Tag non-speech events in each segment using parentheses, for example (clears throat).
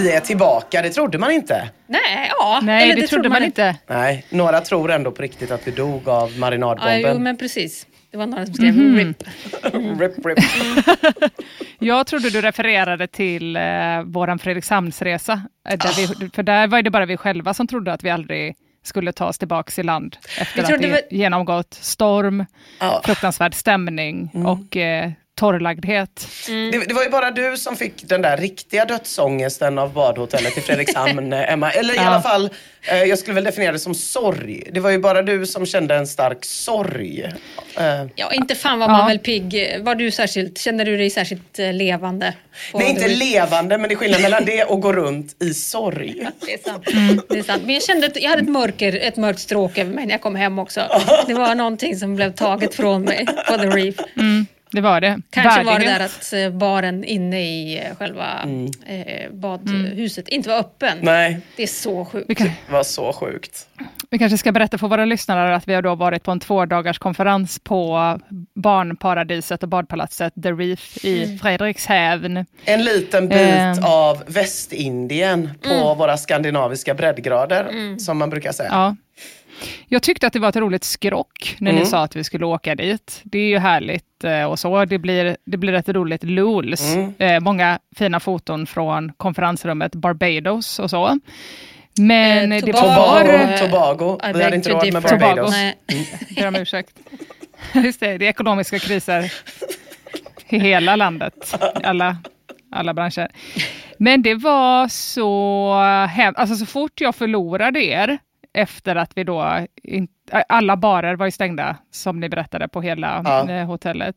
Vi är tillbaka, det trodde man inte. Nej, ja. Nej, Eller det, trodde man inte. Nej, några tror ändå på riktigt att vi dog av Ja, marinadbomben. jo, men precis. Det var några som skrev Mhm. RIP. (laughs) Rip, rip. (laughs) Jag trodde du refererade till eh, våran Fredrikshamnsresa. Eh, Där vi, för där var det bara vi själva som trodde att vi aldrig skulle ta oss tillbaks i land efter att vi det genomgått storm, Ja. fruktansvärd stämning och eh, torrlagdhet. Det, det var ju bara du som fick den där riktiga dödsångesten av badhotellet i Fredrikshamn, (laughs) Emma. Eller i Ja. alla fall, eh, jag skulle väl definiera det som sorg. Det var ju bara du som kände en stark sorg. Eh, Ja, inte fan var Ja. man väl pigg. Var du särskilt, kände du dig särskilt eh, levande? nej, inte RIP? levande, men det är skillnad mellan det och gå runt i sorg. (laughs) Det är sant. Det är sant. Men jag kände att jag hade ett, mörker, ett mörkt stråk över mig när jag kom hem också. (laughs) Det var någonting som blev taget från mig på The Reef. Det var det. Kanske var det Värdighet. där att eh, baren inne i eh, själva eh, badhuset inte var öppen. Nej, Det är så sjukt. Kan, det var så sjukt. vi kanske ska berätta för våra lyssnare att vi har då varit på en tvådagars konferens på barnparadiset och badpalatset The Reef i Mm. Fredrikshavn. En liten bit Eh. av Västindien på Mm. våra skandinaviska breddgrader, som man brukar säga. Ja. Jag tyckte att det var ett roligt skrock när Mm. ni sa att vi skulle åka dit. Det är ju härligt eh, och så. Det blir, det blir ett roligt lools. Mm. Eh, många fina foton från konferensrummet Barbados och så. Men Eh, det Tobago. var... Tobago, eh, Tobago. Vi hade inte råd med. Barbados. Nej. ber om ursäkt. (laughs) Just det, det är ekonomiska kriser i hela landet. Alla, alla branscher. Men det var så hemskt. Alltså så fort jag förlorade er efter att vi då... In, alla barer var ju stängda, som ni berättade, på hela Ja. eh, hotellet.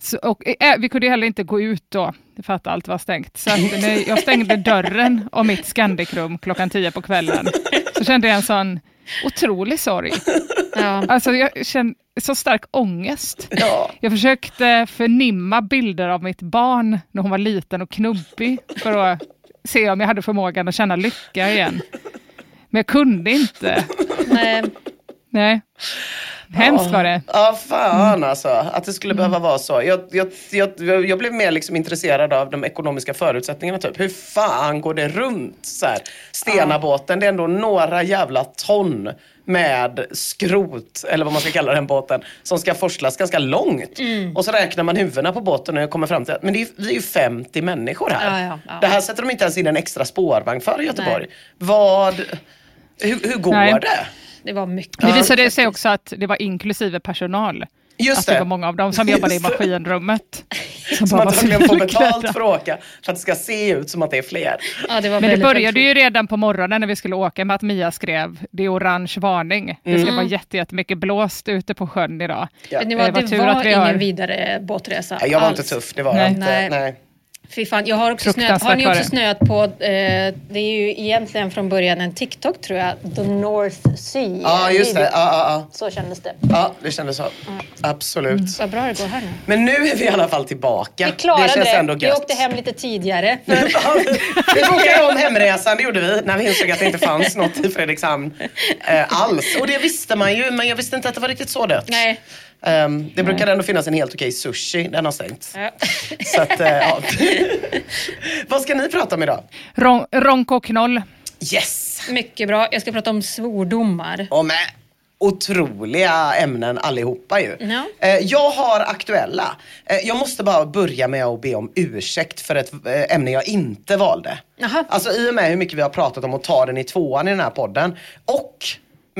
Så, och, eh, vi kunde heller inte gå ut då, för att allt var stängt. Så att när jag stängde dörren om mitt Scandic-rum klockan tio på kvällen, så kände jag en sån otrolig sorg. Ja. Alltså jag kände så stark ångest. Ja. Jag försökte förnimma bilder av mitt barn när hon var liten och knubbig för att se om jag hade förmågan att känna lycka igen. Men jag kunde inte. (laughs) Nej. Nej. Hemskt var det. Ja, fan alltså. Att det skulle behöva vara så. Jag, jag, jag, jag blev mer liksom intresserad av de ekonomiska förutsättningarna. Typ. Hur fan går det runt? Så här. Stenabåten, det är ändå några jävla ton med skrot, eller vad man ska kalla den båten, som ska forslas ganska långt. Och så räknar man huvudena på båten och kommer fram till att men det är, vi är ju 50 människor här. Ja, ja, ja. Det här sätter de inte ens in en extra spårvagn för i Göteborg. Nej. Vad... Hur, hur går Nej. det? Det var mycket. Det visade sig också att det var inklusive personal. Just att det det. var många av dem som jobbade i Just det. maskinrummet. (laughs) Som man var verkligen får betalt för att åka. För att det ska se ut som att det är fler. Ja, det var Men det började väldigt ju redan på morgonen när vi skulle åka med att Mia skrev det är orange varning. Det Mm. ska vara jätte, jättemycket blåst ute på sjön idag. Ni Det var det tur var att vi ingen har- vidare båtresa Nej, Jag var alls. inte tuff, det var Nej. inte. Nej. Nej. Fy fan, jag har också snöat, har ni också snöat på, eh, det är ju egentligen från början en TikTok tror jag, The North Sea. Ja, just det. Ja, ja, ja. Så kändes det. ja, det kändes så. Absolut. Vad bra det går här nu. Men nu är vi i alla fall tillbaka. Vi klarade det känns ändå Vi gött. åkte hem lite tidigare. För, vi bokade om hemresan, det gjorde vi, när vi insåg att det inte fanns något i Fredrikshamn eh, alls. Och det visste man ju, men jag visste inte att det var riktigt så dött. nej. Ehm, det brukar ändå finnas en helt okej sushi, den har stängt. Ja. Så att, eh, ja. (laughs) Vad ska ni prata om idag? Ron, ronk och knoll. Yes! Mycket bra. Jag ska prata om svordomar. Och med otroliga ämnen allihopa ju. Ja. Eh, jag har aktuella. Eh, jag måste bara börja med att be om ursäkt för ett ämne jag inte valde. Jaha. Alltså i och med hur mycket vi har pratat om att ta den i tvåan i den här podden och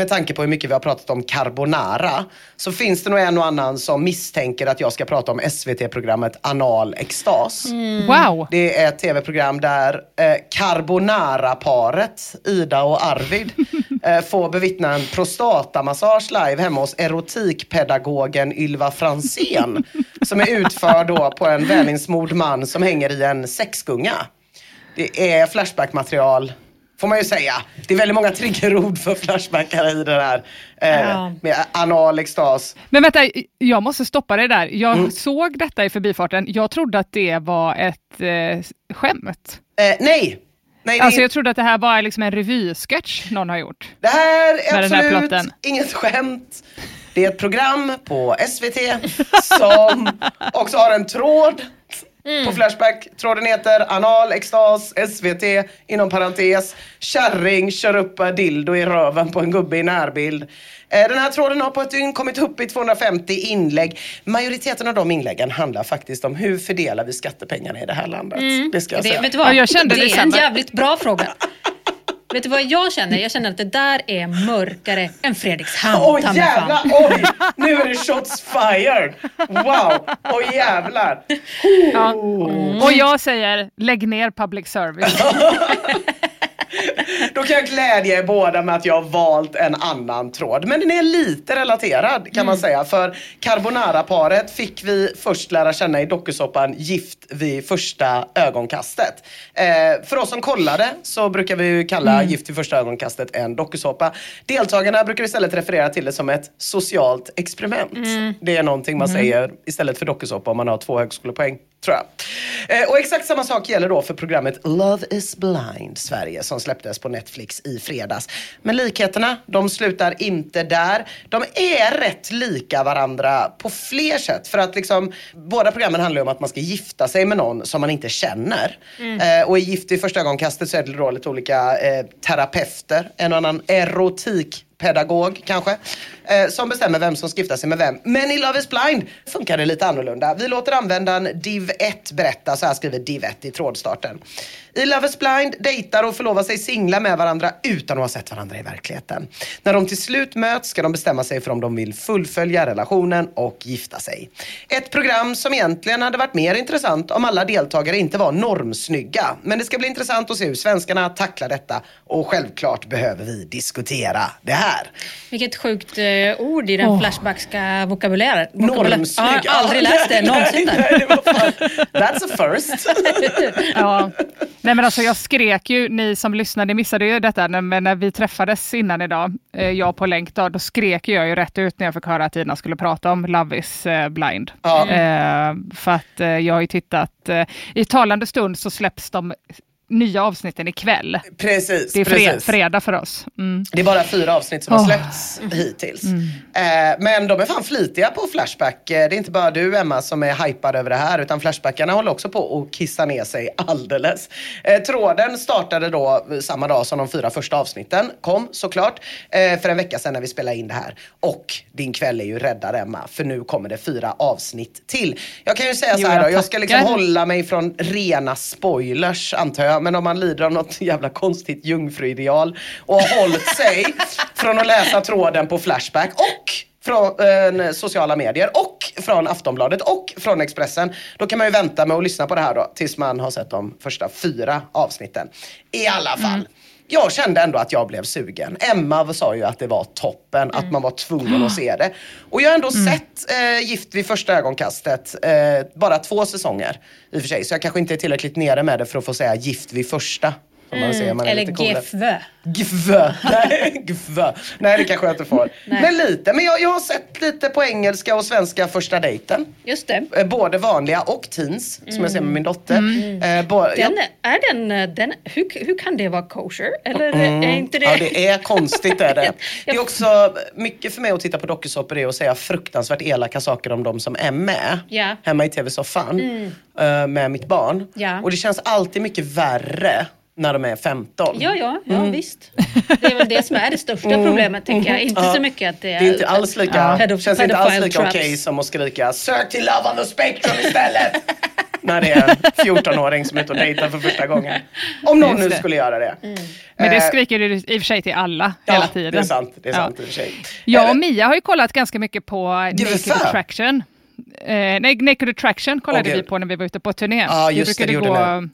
med tanke på hur mycket vi har pratat om carbonara så finns det nog en och annan som misstänker att jag ska prata om SVT-programmet Anal extas. Wow! Det är ett tv-program där eh, carbonara-paret Ida och Arvid (laughs) eh, får bevittna en prostatamassage live hemma hos erotikpedagogen Ylva Fransén som är utförd då på en väninsmord man som hänger i en sexgunga. Det är flashback-material Får man ju säga. Det är väldigt många triggerord för flashbackar i det här. Eh, Ja. Med anal extas. Men vänta, jag måste stoppa dig där. Jag Mm. såg detta i förbifarten. Jag trodde att det var ett eh, skämt. Eh, nej! nej Alltså jag trodde att det här var liksom en revysketch någon har gjort. det här är den här absolut plotten. inget skämt. Det är ett program på SVT som också har en tråd Mm. på Flashback. Tråden heter anal extas SVT inom parentes. Kärring kör upp dildo i röven på en gubbe i närbild. Eh, Den här tråden har på ett dygn kommit upp i 250 inlägg. Majoriteten av de inläggen handlar faktiskt om hur fördelar vi skattepengarna i det här landet. Det ska jag Det, säga. vet du vad? Ja, jag kände det är en jävligt bra fråga. (laughs) vet du vad jag känner? Jag känner att det där är mörkare än Fredrikshamn. Åh mig jävlar! fan. Oj! Nu är det shots fired! Wow! Åh jävlar! Ja. Oh. Och jag säger, lägg ner public service. (laughs) (laughs) Då kan jag glädja er båda med att jag har valt en annan tråd. Men den är lite relaterad kan man säga. För carbonara-paret fick vi först lära känna i dokusåpan Gift vid första ögonkastet. Eh, för oss som kollade så brukar vi ju kalla Gift vid första ögonkastet en dokusåpa. Deltagarna brukar istället referera till det som ett socialt experiment. Det är någonting man säger istället för dokusåpa om man har två högskolepoäng. Tror jag. Eh, och exakt samma sak gäller då för programmet Love is blind Sverige som släpptes på Netflix i fredags. Men likheterna, de slutar inte där. De är rätt lika varandra på fler sätt. För att liksom, båda programmen handlar ju om att man ska gifta sig med någon som man inte känner. Eh, och i Gift i första ögonkastet så är det då lite olika eh, terapeuter, en och annan erotik pedagog kanske, eh, som bestämmer vem som ska gifta sig med vem. Men i Love is blind funkar det lite annorlunda. Vi låter användaren Div1 berätta, så här skriver Div1 i trådstarten. I Love is blind dejtar och förlovar sig singlar med varandra utan att ha sett varandra i verkligheten. När de till slut möts ska de bestämma sig för om de vill fullfölja relationen och gifta sig. Ett program som egentligen hade varit mer intressant om alla deltagare inte var normsnygga. Men det ska bli intressant att se hur svenskarna tacklar detta och självklart behöver vi diskutera det här. Vilket sjukt eh, ord i den flashbackska vokabulären. Normsnygg. Jag har aldrig läst det någonsin. (laughs) Nej, nej, fan. That's a first. (laughs) Ja. Nej men alltså jag skrek ju, ni som lyssnade missade ju detta, när- men när vi träffades innan idag, eh, jag på länk då, då skrek jag ju rätt ut när jag fick höra att Tina skulle prata om Love is eh, blind. Ja. Eh, för att eh, jag har ju tittat, eh, i talande stund så släpps de nya avsnitten ikväll. Precis, Det är fred, precis. fredag för oss. Mm. Det är bara fyra avsnitt som har Åh. släppts hittills. Eh, men de är fan flitiga på Flashback. Eh, Det är inte bara du Emma som är hypad över det här utan Flashbackarna håller också på att kissa ner sig alldeles. Eh, tråden startade då samma dag som de fyra första avsnitten kom såklart. Eh, för en vecka sedan när vi spelade in det här. Och din kväll är ju räddad Emma för nu kommer det fyra avsnitt till. Jag kan ju säga så Jo, här då, jag ska liksom hålla mig från rena spoilers antar jag. Men om man lider av något (laughs) jävla konstigt jungfruideal och har hållit sig från att läsa tråden på Flashback och från eh, sociala medier och från Aftonbladet och från Expressen. Då kan man ju vänta med att lyssna på det här då tills man har sett de första fyra avsnitten. I alla fall. Mm. Jag kände ändå att jag blev sugen. Emma sa ju att det var toppen, att man var tvungen att se det. Och jag har ändå sett eh, Gift vid första ögonkastet, eh, bara två säsonger i och för sig. Så jag kanske inte är tillräckligt nere med det för att få säga Gift vid första. Som man säger, man är Eller lite. Gvö. (laughs) Nej, det kanske jag inte får. Men lite. Men jag, jag har sett lite på engelska och svenska första dejten. Just det. Eh, Både vanliga och teens, som jag ser med min dotter. Eh, bo- Den, jag- är den, eh, den, hur, hur kan det vara kosher? Eller är inte det... Ja, det är konstigt är det. (laughs) Det är också mycket för mig att titta på dokusåpor är att säga fruktansvärt elaka saker om de som är med. Ja. Hemma i tv-soffan eh, med mitt barn. Ja. Och det känns alltid mycket värre när de är 15. Ja, ja, ja Mm. visst. Det är väl det som är det största problemet tycker jag. Inte Ja. så mycket att det är... Det är inte alls lika, Pedof- känns inte alls lika okej som att skrika sök till Love on the Spectrum istället. (laughs) när det är en 14-åring som är ute och dejtar för första gången. Om någon nu skulle göra det. Mm. Men det Eh, skriker du i och för sig till alla ja, hela tiden. det är sant. Det är Ja. sant i och för sig. Jag Eh, och Mia har ju kollat ganska mycket på Naked. Attraction. Eh, nej, Naked Attraction kollade Åh, vi på när vi var ute på turné. Ja, Vi just det, det brukade gjorde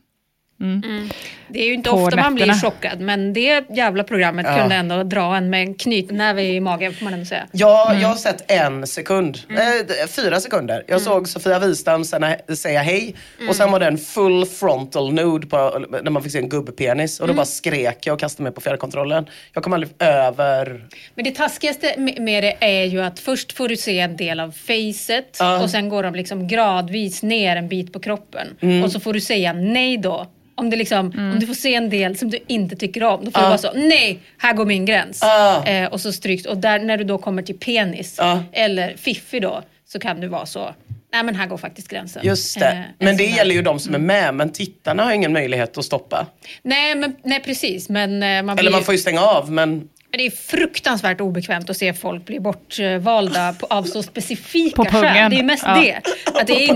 gå, Det är ju inte ofta man blir nätterna. chockad men det jävla programmet Ja. kunde ändå dra en med en knytnäve i magen får man ändå säga. Ja, Mm. jag har sett en sekund. Eh, d- fyra sekunder. Jag såg Sofia Wistam säga, säga hej och sen var det en full frontal nude på, där man fick se en gubbpenis och då bara skrek jag och kastade mig på fjärrkontrollen. Jag kom aldrig över... Men det taskigaste med det är ju att först får du se en del av facet Ja. och sen går de liksom gradvis ner en bit på kroppen. Mm. Och så får du säga nej då. Om, det liksom, om du får se en del som du inte tycker om, då får du vara så, nej, här går min gräns. Eh, och så stryks, och där, när du då kommer till penis, eller fiffi då, så kan du vara så, nej men här går faktiskt gränsen. Just Eh, det. en Men det gäller ju de som är med, men tittarna har ingen möjlighet att stoppa. Nej, men, nej precis, men eh, man Eller blir, man får ju stänga av, men Men det är fruktansvärt obekvämt att se folk bli bortvalda på, av så specifika På skäl. Det är mest Ja. det. Att det är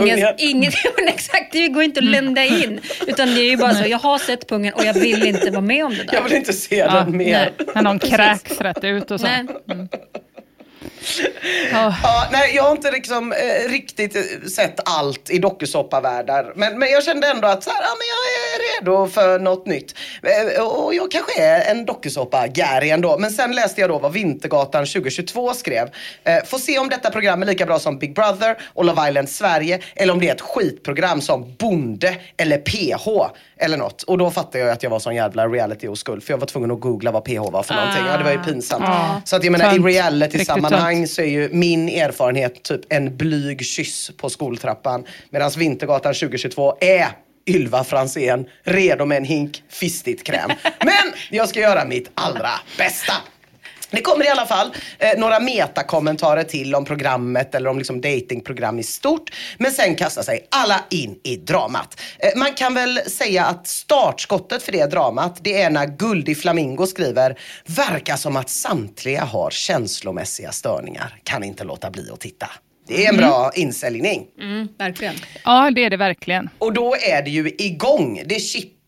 ingen, (laughs) men exakt, det går inte att lända in. Utan det är ju bara så, jag har sett pungen och jag vill inte vara med om det där. jag vill inte se Ja, den mer. nej. när någon kräks rätt ut och så. Nej. (laughs) Ja. Ja, nej, jag har inte liksom, eh, riktigt eh, sett allt i dokusåpavärldar. Men, men jag kände ändå att så här, ja, men jag är redo för något nytt. Eh, och jag kanske är en dokusåpa-Gary ändå. Men sen läste jag då vad Vintergatan 2022 skrev. Eh, får se om detta program är lika bra som Big Brother och Love Island Sverige. Eller om det är ett skitprogram som Bonde eller PH eller något. Och då fattade jag att jag var sån jävla reality-oskuld. För jag var tvungen att googla vad PH var för någonting. Ja, det var ju pinsamt. Ah. Så att jag menar Tönt. i reality-sammanhang Riktigt så är ju min erfarenhet typ en blyg kyss på skoltrappan. Medan Vintergatan 2022 är Ylva Fransén redo med en hink fistigt kräm. (laughs) Men jag ska göra mitt allra bästa. Det kommer i alla fall eh, några metakommentarer till om programmet eller om liksom datingprogram i stort. Men sen kastar sig alla in i dramat. Eh, man kan väl säga att startskottet för det dramat det är när Guldi Flamingo skriver Verkar som att samtliga har känslomässiga störningar. Kan inte låta bli att titta. Det är en bra insäljning. Mm, verkligen. ja, det är det verkligen. Och då är det ju igång. Det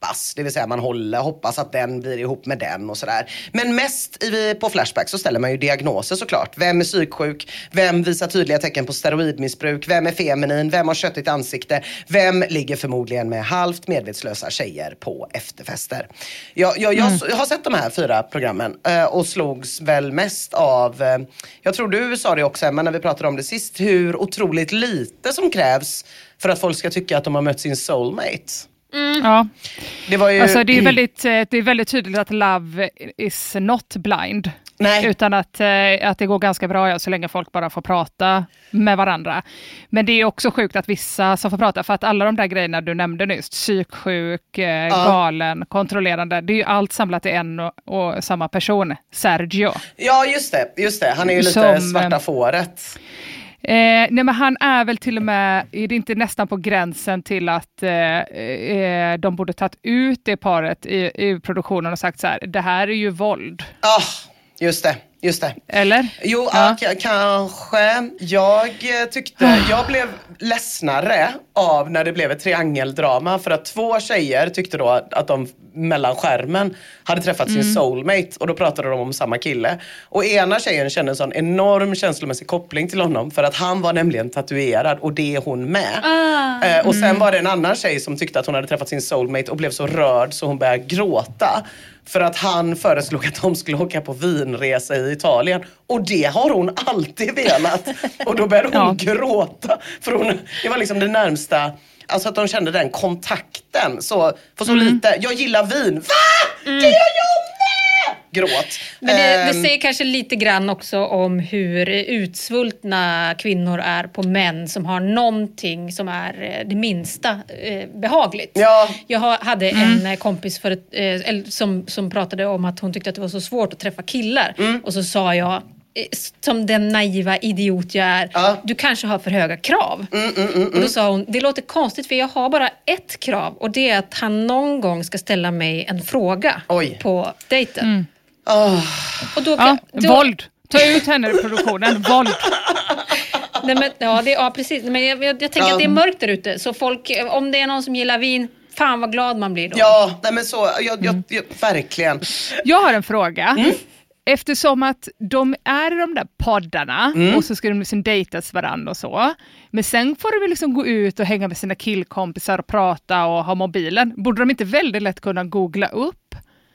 chippas, det vill säga man håller, hoppas att den blir ihop med den och sådär. Men mest i, på Flashback så ställer man ju diagnoser såklart. Vem är psyksjuk? Vem visar tydliga tecken på steroidmissbruk? Vem är feminin? Vem har köttigt ansikte? Vem ligger förmodligen med halvt medvetslösa tjejer på efterfester? Jag, jag, jag, jag har sett de här fyra programmen eh, och slogs väl mest av, eh, jag tror du sa det också Emma när vi pratade om det sist, hur otroligt lite som krävs för att folk ska tycka att de har mött sin soulmate. Ja. Det var ju... Alltså, det, är väldigt, eh, det är väldigt tydligt att love is not blind. Nej. Utan att, eh, att det går ganska bra ja, så länge folk bara får prata med varandra. Men det är också sjukt att vissa som får prata, för att alla de där grejerna du nämnde nyss, psyksjuk, eh, galen, kontrollerande, det är ju allt samlat i en och, och samma person, Sergio. Ja, just det. Just det. Han är ju lite Som, svarta fåret. Eh, nej men han är väl till och med, är det inte nästan på gränsen till att eh, eh, de borde tagit ut det paret i, i produktionen och sagt så här, det här är ju våld. Ah, just det. Just det. Eller? Jo, Ja. ja. kanske. Jag eh, tyckte, jag blev ledsnare av när det blev ett triangeldrama för att två tjejer tyckte då att de mellan skärmen hade träffat Mm. sin soulmate och då pratade de om samma kille. Och ena tjejen kände en sån enorm känslomässig koppling till honom för att han var nämligen tatuerad och det är hon med. Eh, och sen var det en annan tjej som tyckte att hon hade träffat sin soulmate och blev så rörd så hon började gråta. För att han föreslog att de skulle åka på vinresa i Italien. Och det har hon alltid velat. Och då började hon (laughs) gråta. För hon, det var liksom det närmsta, alltså att de kände den kontakten. Så, för så lite, jag gillar vin. Va? Det gör jag! Gråt. Men det, det Ehm, säger kanske lite grann också om hur utsvultna kvinnor är på män som har någonting som är eh, det minsta eh, behagligt. Ja. Jag hade en eh, kompis för ett, som, som pratade om att hon tyckte att det var så svårt att träffa killar. Mm. Och så sa jag, som den naiva idiot jag är, Ja. Mm, du kanske har för höga krav. och då sa hon, det låter konstigt för jag har bara ett krav och det är att han någon gång ska ställa mig en fråga Oj. på dejten. Ah. Och då, Ja, då, våld. Ta ut henne ur produktionen. Våld. (laughs) Nej, men, ja, det, ja, precis. Men jag, jag, jag tänker Ja. att det är mörkt där ute. Så folk, om det är någon som gillar vin, fan vad glad man blir då. Ja, nej men så, jag, jag, jag, verkligen. Jag har en fråga. Mm. Eftersom att de är i de där poddarna Mm. och så ska de liksom dejtas varandra och så. Men sen får de väl liksom gå ut och hänga med sina killkompisar och prata och ha mobilen. Borde de inte väldigt lätt kunna googla upp?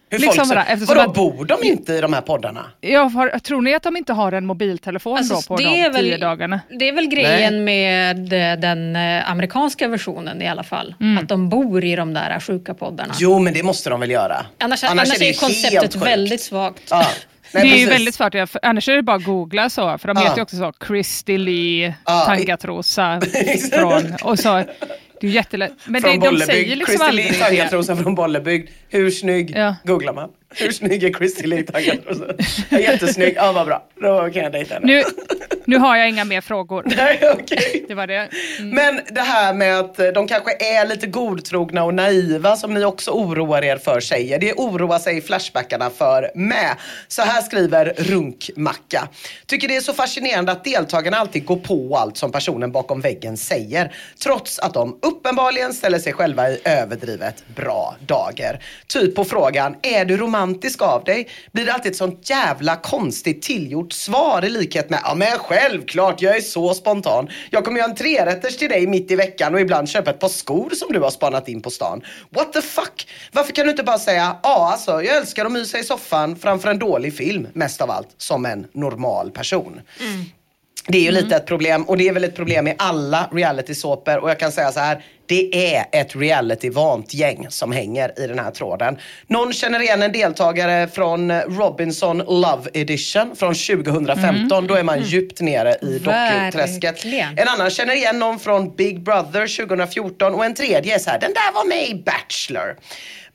Hur Liksom folk, eftersom vadå, att- bor de inte i de här poddarna? Jag har, tror ni att de inte har en mobiltelefon Alltså, då på det de är väl- tio dagarna? Det är väl grejen med eh, den eh, amerikanska versionen i alla fall. Att de bor i de där sjuka poddarna. Jo, men det måste de väl göra? Annars, annars, det är ju konceptet helt sjukt. väldigt svagt. Ja. Nej, (laughs) det är ju precis. väldigt svårt, ja, annars är det bara att googla så, för de Ja. heter ju också så, Christy Lee, Ja. Tangatrosa (laughs) från, och så, det är ju jättelätt. Men Från det, de säger liksom aldrig det. Från Bollebygd. Hur snygg? Ja. Googlar man. Hur snygg är Christer Lee? Ja, Jättesnygg. Ja, vad bra. Då kan jag dejta henne. Nu, nu har jag inga mer frågor. (laughs) Nej, okej. Det var det. Men det här med att de kanske är lite godtrogna och naiva som ni också oroar er för tjejer. Det oroar sig Flashbackarna för med. Så här skriver Runkmacka. Tycker det är så fascinerande att deltagarna alltid går på allt som personen bakom väggen säger. Trots att de uppenbarligen ställer sig själva i överdrivet bra dager. Typ på frågan, är du romantisk av dig? Blir det alltid ett sånt jävla konstigt tillgjort svar i likhet med, ja men självklart, jag är så spontan. Jag kommer göra en trerätters till dig mitt i veckan och ibland köpa ett par skor som du har spanat in på stan. What the fuck? Varför kan du inte bara säga, ja alltså, jag älskar att mysa i soffan framför en dålig film, mest av allt, som en normal person. Mm. Det är ju lite ett problem och det är väl ett problem i alla reality-såpor och jag kan säga så här. Det är ett reality-vant gäng som hänger i den här tråden. Någon känner igen en deltagare från Robinson Love Edition från 2015. Då är man djupt nere i dockuträsket. Verkligen. En annan känner igen någon från Big Brother 2014 och en tredje är så här, den där var med i Bachelor.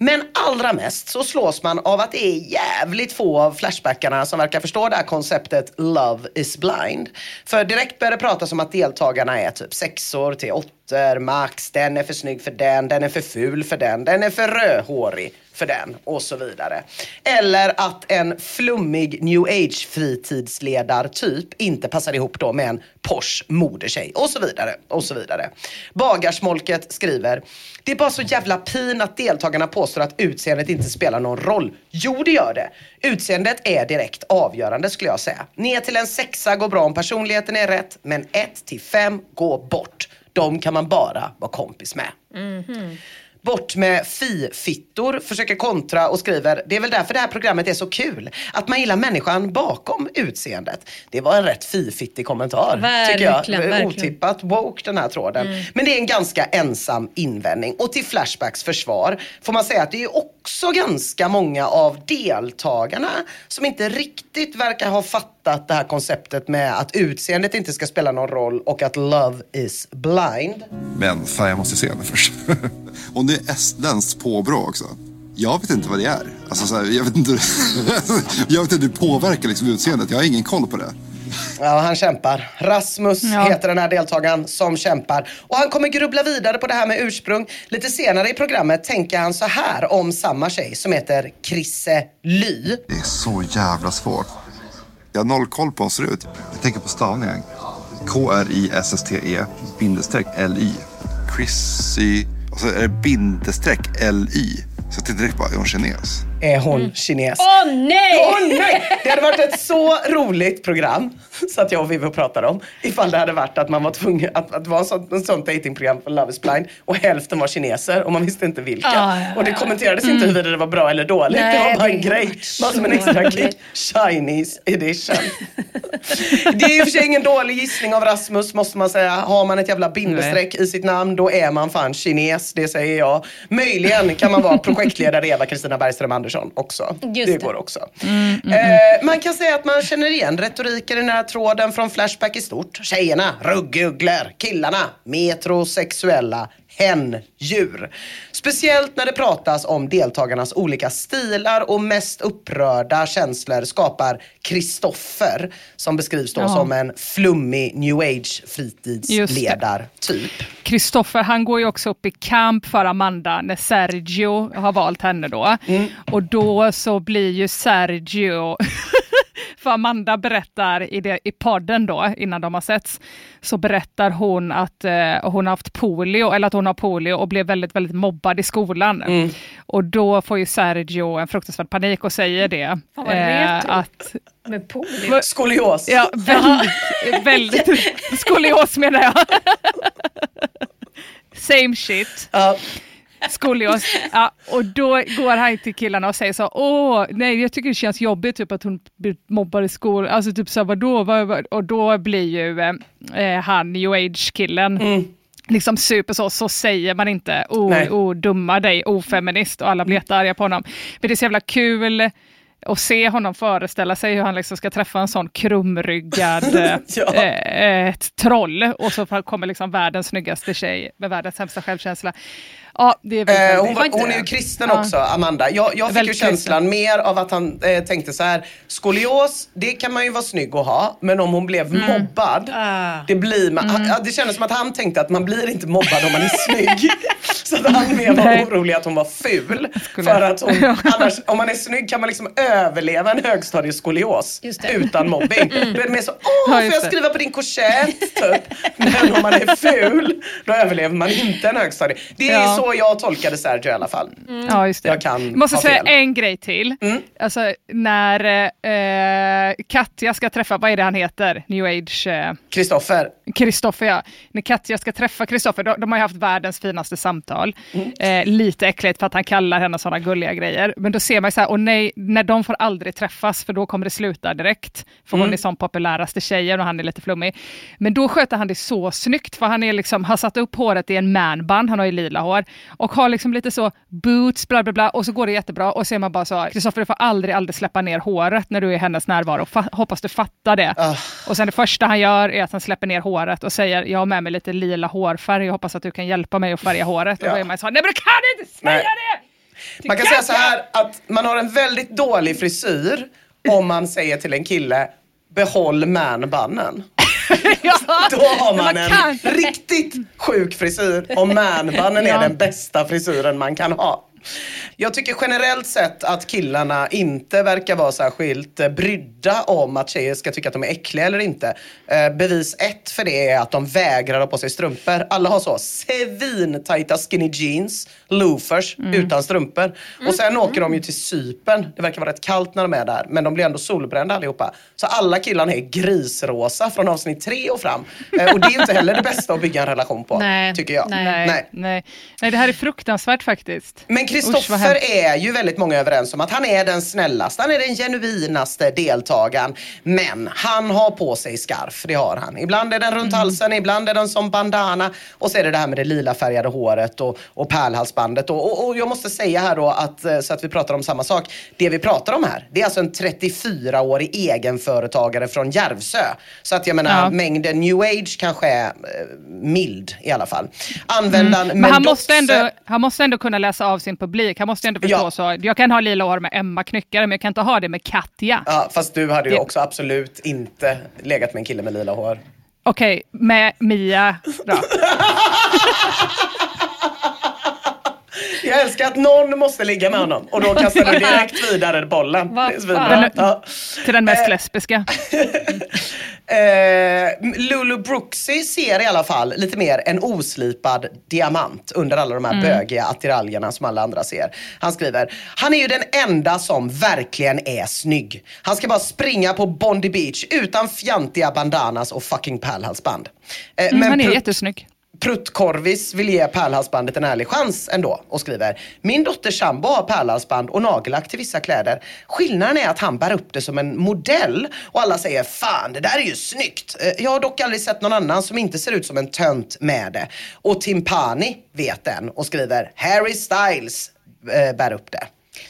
Men allra mest så slås man av att det är jävligt få av Flashbackarna som verkar förstå det här konceptet Love is blind. För direkt börjar det pratas om att deltagarna är typ sexor till åttor, max, den är för snygg för den, den är för ful för den, den är för rödhårig för den och så vidare. Eller att en flummig new age fritidsledartyp inte passar ihop då med en Porsche modetjej och så vidare och så vidare. Bagarsmolket skriver det är bara så jävla pin att deltagarna påstår att utseendet inte spelar någon roll. Jo, det gör det. Utseendet är direkt avgörande skulle jag säga. Ner till en sexa går bra om personligheten är rätt, men ett till fem går bort. De kan man bara vara kompis med. Mhm. Bort med fi-fittor försöker kontra och skriver Det är väl därför det här programmet är så kul. Att man gillar människan bakom utseendet. Det var en rätt fi-fittig kommentar. tycker jag. Verkligen, verkligen. Otippat woke den här tråden. Men det är en ganska ensam invändning. Och till Flashbacks försvar får man säga att det är också ganska många av deltagarna som inte riktigt verkar ha fattat det här konceptet med att utseendet inte ska spela någon roll och att love is blind. Men fan, jag måste se henne först. (laughs) Det är estländskt påbrå också. Jag vet inte vad det är. Alltså, så här, jag, vet inte, (laughs) jag vet inte hur det påverkar liksom, utseendet. Jag har ingen koll på det. Ja, han kämpar. Rasmus Ja. heter den här deltagaren som kämpar. Och han kommer grubbla vidare på det här med ursprung. Lite senare i programmet tänker han så här om samma tjej som heter Krisse Ly. Det är så jävla svårt. Jag har noll koll på hur hon ser ut. Jag tänker på stavningen. K-R-I-S-S-T-E bindestreck L-I. Chrissy... Och så är det bindestreck L-I. Så jag tänkte direkt bara, är hon kines? Är hon kines? Åh nej! Åh nej! Det hade varit ett så roligt program, så att jag och Vivo pratade om, ifall det hade varit att man var tvungen, att, att det var en sån, en sån datingprogram på Love is blind och hälften var kineser och man visste inte vilka. Ah, ja, och det kommenterades inte huruvida det var bra eller dåligt. Nej, det var bara en grej. Bara som en extra kick. Chinese edition. (laughs) det är i och för sig ingen dålig gissning av Rasmus måste man säga. Har man ett jävla bindestreck i sitt namn då är man fan kines, det säger jag. Möjligen kan man vara projektledare Eva-Kristina Bergström Andersson också. Just det det. går också. Eh, man kan säga att man känner igen retoriken i den här tråden från Flashback i stort. Tjejerna, ruggugglor. Killarna, metrosexuella hen-djur. Speciellt när det pratas om deltagarnas olika stilar och mest upprörda känslor skapar Kristoffer som beskrivs då Ja. som en flummig new age fritidsledartyp. Kristoffer han går ju också upp i kamp för Amanda när Sergio har valt henne då. Mm. Och då så blir ju Sergio, för Amanda berättar i, det, i podden då, innan de har setts, så berättar hon att eh, hon har haft polio, eller att hon har polio och blev väldigt, väldigt mobbad i skolan. Mm. Och då får ju Sergio en fruktansvärd panik och säger det. Fan, vad retro. att Med polio. Skolios. Ja, väldigt, väldigt (laughs) skolios menar jag. (laughs) Same shit. Ja. Skolios. (laughs) Ja, och då går han till killarna och säger så, åh, nej jag tycker det känns jobbigt typ att hon blir mobbad i skolan. Alltså typ så, vadå? Vad, vad? Och då blir ju eh, han new age-killen liksom super så, så säger man inte, oh, oh dumma dig, ofeminist och alla blir jättearga på honom. Men det är så jävla kul att se honom föreställa sig hur han liksom ska träffa en sån krumryggad (laughs) eh, Ja. eh, ett troll och så kommer liksom världens snyggaste tjej med världens sämsta självkänsla. Ja, det är väldigt, Eh, hon, var, hon är ju kristen Ja. också, Amanda. Jag, jag fick ju känslan mer av att han eh, tänkte så här. Skolios, det kan man ju vara snygg att ha. Men om hon blev Mm. mobbad, Ah. det blir man. han- ja, Det kändes som att han tänkte att man blir inte mobbad om man är (laughs) snygg. så att han mer var Nej. orolig att hon var ful. För att hon, (laughs) annars, om man är snygg kan man liksom överleva en högstadieskolios utan mobbing. Då är det mer så, åh, får jag skriva på din korsett? Typ. Men om man är ful, då överlever man inte en högstadie. Det är Ja. så jag tolkade Sergio i alla fall. Ja, just det. Jag kan måste säga fel. Mm. en grej till. Alltså när eh, Katja ska träffa, vad är det han heter? New age... Eh, Kristoffer. Kristoffer ja. När Katja ska träffa Kristoffer, de, de har ju haft världens finaste samtal. Mm. Eh, lite äckligt för att han kallar henne sådana gulliga grejer. Men då ser man ju så här, och nej, när de får aldrig träffas för då kommer det sluta direkt. För Mm. hon är som populäraste tjejen och han är lite flummig. Men då sköter han det så snyggt för han är liksom, har satt upp håret i en manband, han har ju lila hår. Och har liksom lite så boots, bla bla bla. Och så går det jättebra. Och så är man bara så, Kristoffer du får aldrig, aldrig släppa ner håret när du är i hennes närvaro. Fa- hoppas du fattar det. Ah. Och sen det första han gör är att han släpper ner håret och säger jag har med mig lite lila hårfärg och hoppas att du kan hjälpa mig att färga håret. Och Ja. då är man så nej men du kan inte säga Nej. det! Man kan säga så här att man har en väldigt dålig frisyr om man säger till en kille behåll manbannen. (laughs) ja, Då har man man en kan. riktigt sjuk frisyr och manbannen är Ja. den bästa frisyren man kan ha. Jag tycker generellt sett att killarna inte verkar vara särskilt eh, brydda om att tjejer ska tycka att de är äckliga eller inte. Eh, bevis ett för det är att de vägrar ha på sig strumpor. Alla har så svintajta skinny jeans, loafers Mm. utan strumpor. Och sen åker de ju till Cypern. Det verkar vara rätt kallt när de är där. Men de blir ändå solbrända allihopa. Så alla killarna är grisrosa från avsnitt tre och fram. Eh, och det är inte heller det bästa att bygga en relation på. (laughs) Nej. Tycker jag. Nej. nej, Nej. nej. det här är fruktansvärt faktiskt. Men Kristoffer är ju väldigt många överens om att han är den snällaste, han är den genuinaste deltagaren. Men han har på sig scarf, det har han. Ibland är den runt halsen, ibland är den som bandana. Och så är det det här med det lila färgade håret och, och pärlhalsbandet. Och, och, och jag måste säga här då, att, eh, så att vi pratar om samma sak. Det vi pratar om här, det är alltså en 34-årig egenföretagare från Järvsö. Så att jag menar, Ja. mängden new age kanske är eh, mild i alla fall. Användaren Mm. Men han måste, ändå, han måste ändå kunna läsa av sin publik. Han måste ändå förstå Ja. så. Jag kan ha lila hår med Emma Knyckare, men jag kan inte ha det med Katja. Ja, fast du hade ju Det- också absolut inte legat med en kille med lila hår. Okej, med Mia då. (laughs) Jag älskar att någon måste ligga med honom och då kastar du direkt (laughs) vidare bollen. Fan. Ja. Till den mest lesbiska. (laughs) Eh, Lulu Brooksy ser i alla fall lite mer en oslipad diamant under alla de här bögiga attiraljerna som alla andra ser. Han skriver, han är ju den enda som verkligen är snygg. Han ska bara springa på Bondi Beach utan fjantiga bandanas och fucking pärlhalsband. Eh, Mm, han är jättesnygg. Pruttkorvis vill ge pärlhalsbandet en ärlig chans ändå och skriver Min dotters sambo har pärlhalsband och nagellack till vissa kläder. Skillnaden är att han bär upp det som en modell och alla säger Fan det där är ju snyggt. Eh, Jag har dock aldrig sett någon annan som inte ser ut som en tönt med det. Och Timpani vet den och skriver Harry Styles eh, bär upp det.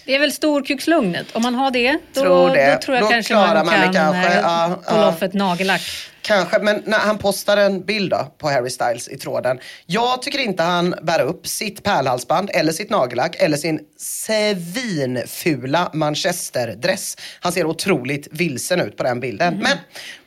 Det är väl storkukslugnet. Om man har det, då Tror det. då tror jag Då kanske man man kan kanske. eh, Ja, pulla ja. off ett nagellack. Kanske, men när han postar en bild då, på Harry Styles i tråden. Jag tycker inte han bär upp sitt pärlhalsband eller sitt nagellack eller sin svinfula manchesterdress. Han ser otroligt vilsen ut på den bilden. Men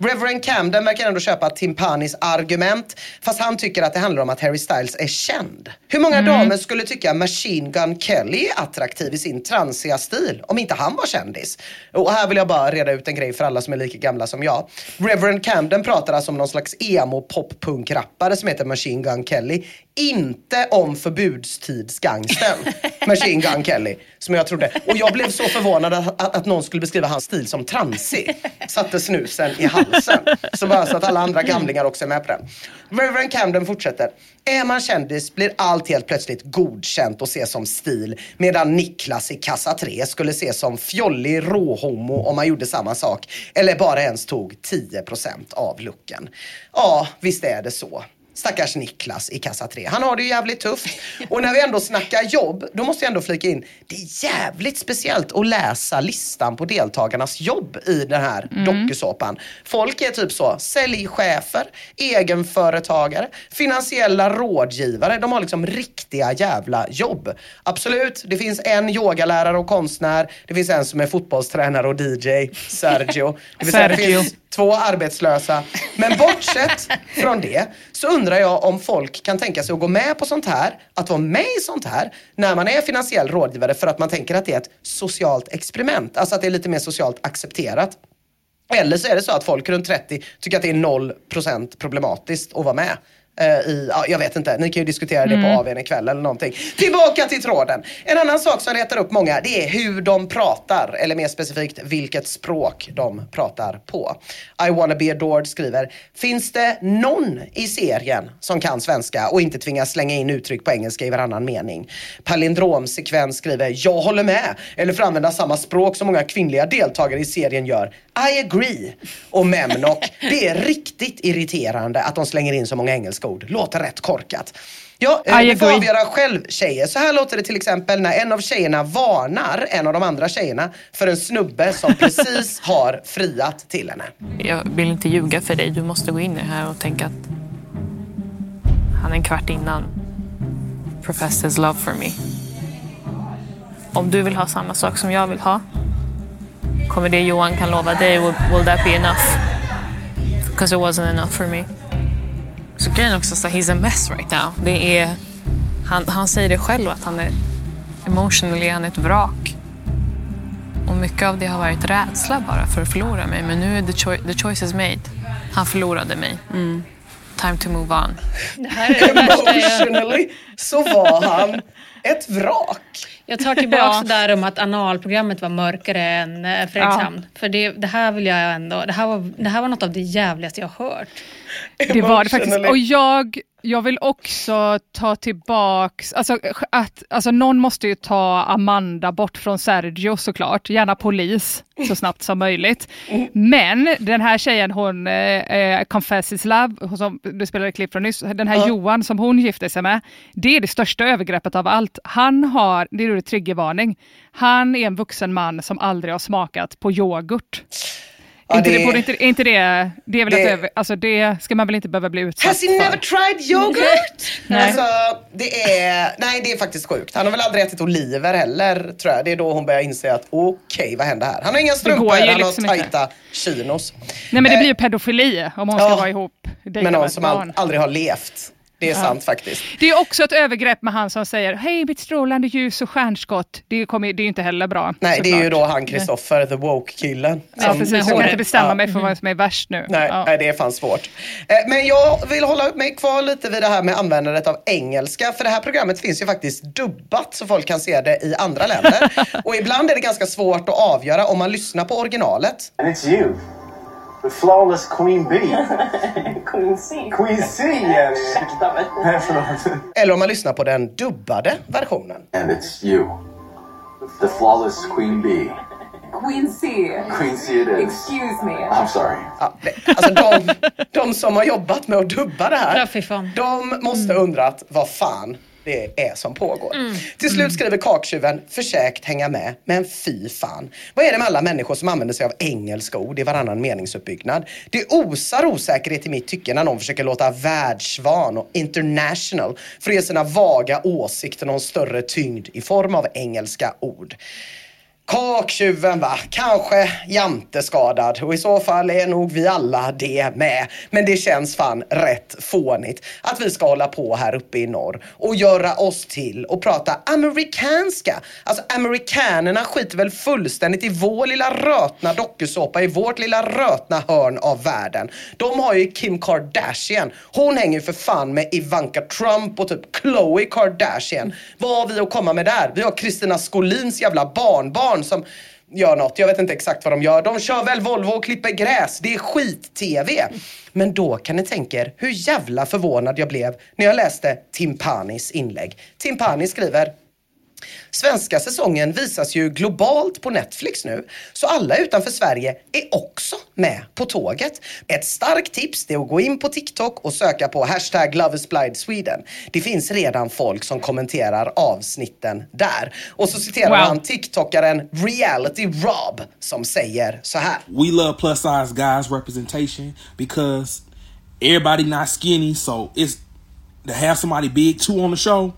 Reverend Camden verkar ändå köpa Timpanis argument. Fast han tycker att det handlar om att Harry Styles är känd. Hur många damer skulle tycka Machine Gun Kelly är attraktiv i sin transiga stil om inte han var kändis? Och här vill jag bara reda ut en grej för alla som är lika gamla som jag. Reverend Camden pratar alltså om någon slags emo pop-punk-rappare som heter Machine Gun Kelly. Inte om förbudstidsgangstern (laughs) Machine Gun Kelly. Som jag trodde. Och jag blev så förvånad att, att, att någon skulle beskriva hans stil som transig. Satte snusen i halsen. Så bara så att alla andra gamlingar också är med på den. Reverend Camden fortsätter. Är man kändis blir allt helt plötsligt godkänt och ses som stil. Medan Niklas i kassa 3 skulle ses som fjollig råhomo om man gjorde samma sak. Eller bara ens tog 10% av looken. Ja, visst är det så. Stackars Niklas i kassa 3. Han har det ju jävligt tufft. Och när vi ändå snackar jobb, då måste jag ändå flika in. Det är jävligt speciellt att läsa listan på deltagarnas jobb i den här dokusåpan. Folk är typ så, säljchefer, egenföretagare, finansiella rådgivare. De har liksom riktiga jävla jobb. Absolut, det finns en yogalärare och konstnär. Det finns en som är fotbollstränare och DJ, Sergio. Det Sergio. finns två arbetslösa. Men bortsett från det så undrar jag om folk kan tänka sig att gå med på sånt här, att vara med i sånt här när man är finansiell rådgivare för att man tänker att det är ett socialt experiment. Alltså att det är lite mer socialt accepterat. Eller så är det så att folk runt 30 tycker att det är 0% problematiskt att vara med eh, I, ja, jag vet inte, ni kan ju diskutera det på AWn ikväll eller någonting. Tillbaka till tråden. En annan sak som retar upp många det är hur de pratar. Eller mer specifikt vilket språk de pratar på. I wanna be adored skriver, finns det någon i serien som kan svenska och inte tvingas slänga in uttryck på engelska i varannan mening? Palindromsekvens skriver, jag håller med. Eller för att använda samma språk som många kvinnliga deltagare i serien gör. I agree. Och Memnok, det är riktigt irriterande att de slänger in så många engelska ord. Låter rätt korkat. Ja, eh, I ni får avgöra själv tjejer. Så här låter det till exempel när en av tjejerna varnar en av de andra tjejerna för en snubbe som (laughs) precis har friat till henne. Jag vill inte ljuga för dig. Du måste gå in i det här och tänka att han en kvart innan professed his love for me. Om du vill ha samma sak som jag vill ha, kommer det Johan kan lova dig, will, will that be enough? Because it wasn't enough for me. Så grejen är också så he's a mess right now. Det är, han, han säger det själv att han är emotionally, han är ett vrak. Och mycket av det har varit rädsla bara för att förlora mig. Men nu är the, choi- the choice is made. Han förlorade mig. Time to move on. Emotionally så var han ett vrak. Jag tar tillbaka Ja. det där om att analprogrammet var mörkare än eh, Fredrikshamn. För det, det här vill jag ändå... Det här, var, det här var något av det jävligaste jag hört. Det var det faktiskt. Och jag, jag vill också ta tillbaks, alltså, att, alltså någon måste ju ta Amanda bort från Sergio såklart, gärna polis så snabbt som möjligt. Men den här tjejen, hon, eh, eh, Confess is Love, som du spelade klipp från nyss, den här Johan som hon gifte sig med, det är det största övergreppet av allt. Han har, det är triggervarning, han är en vuxen man som aldrig har smakat på yoghurt. Ja, inte det- det, borde inte, inte det, det är väl det- över, alltså det ska man väl inte behöva bli utsatt Has he för. never tried yoghurt? (laughs) Nej. Alltså, det är, nej, det är faktiskt sjukt. Han har väl aldrig ätit oliver heller, tror jag. Det är då hon börjar inse att okej, vad händer här? Han har inga strumpor, han liksom har inte. tajta chinos. Nej men det Eh, blir ju pedofili om hon ska vara ihop. Med någon som all, aldrig har levt. Det är sant faktiskt. Det är också ett övergrepp med han som säger hej mitt strålande ljus och stjärnskott. Det, kommer, det är ju inte heller bra. Nej, det är ju då han Kristoffer, the woke-killen. Ja, som- precis. Jag kan inte bestämma Ja. mig för vad som är värst nu. Nej, ja. nej, det är fan svårt. Eh, Men jag vill hålla mig kvar lite vid det här med användandet av engelska. För det här programmet finns ju faktiskt dubbat så folk kan se det i andra länder. (laughs) Och ibland är det ganska svårt att avgöra om man lyssnar på originalet. And it's you, the flawless Queen Bee. (laughs) Queen C. Queen C, förlåt. Eller om man lyssnar på den dubbade versionen. And it's you, the flawless Queen Bee. Queen C. Queen C it is. Excuse me. I'm sorry. Ja, det, alltså de, de som har jobbat med att dubba det här, de måste undrat vad fan det är som pågår. Mm. Till slut skriver kaktjuven försökt hänga med, men fy fan. Vad är det med alla människor som använder sig av engelska ord i varannan meningsuppbyggnad? Det osar osäkerhet i mitt tycke när någon försöker låta världsvan och international för att ge sina vaga åsikter någon större tyngd i form av engelska ord. Kaktjuven va? Kanske jante-skadad och i så fall är nog vi alla det med. Men det känns fan rätt fånigt att vi ska hålla på här uppe i norr och göra oss till och prata amerikanska. Alltså amerikanerna skiter väl fullständigt i vår lilla rötna dokusåpa i vårt lilla rötna hörn av världen. De har ju Kim Kardashian. Hon hänger ju för fan med Ivanka Trump och typ Khloe Kardashian. Vad har vi att komma med där? Vi har Kristina Skolins jävla barnbarn som gör något. Jag vet inte exakt vad de gör. De kör väl Volvo och klipper gräs. Det är skit-tv. Men då kan ni tänka er hur jävla förvånad jag blev när jag läste Timpanis inlägg. Timpani skriver Svenska säsongen visas ju globalt på Netflix nu, så alla utanför Sverige är också med på tåget. Ett starkt tips är att gå in på TikTok och söka på hashtag Sweden. Det finns redan folk som kommenterar avsnitten där. Och så citerar Wow. han TikTokaren Reality Rob som säger så här. We love plus size guys representation because everybody not skinny, so it's to have somebody big too on the show.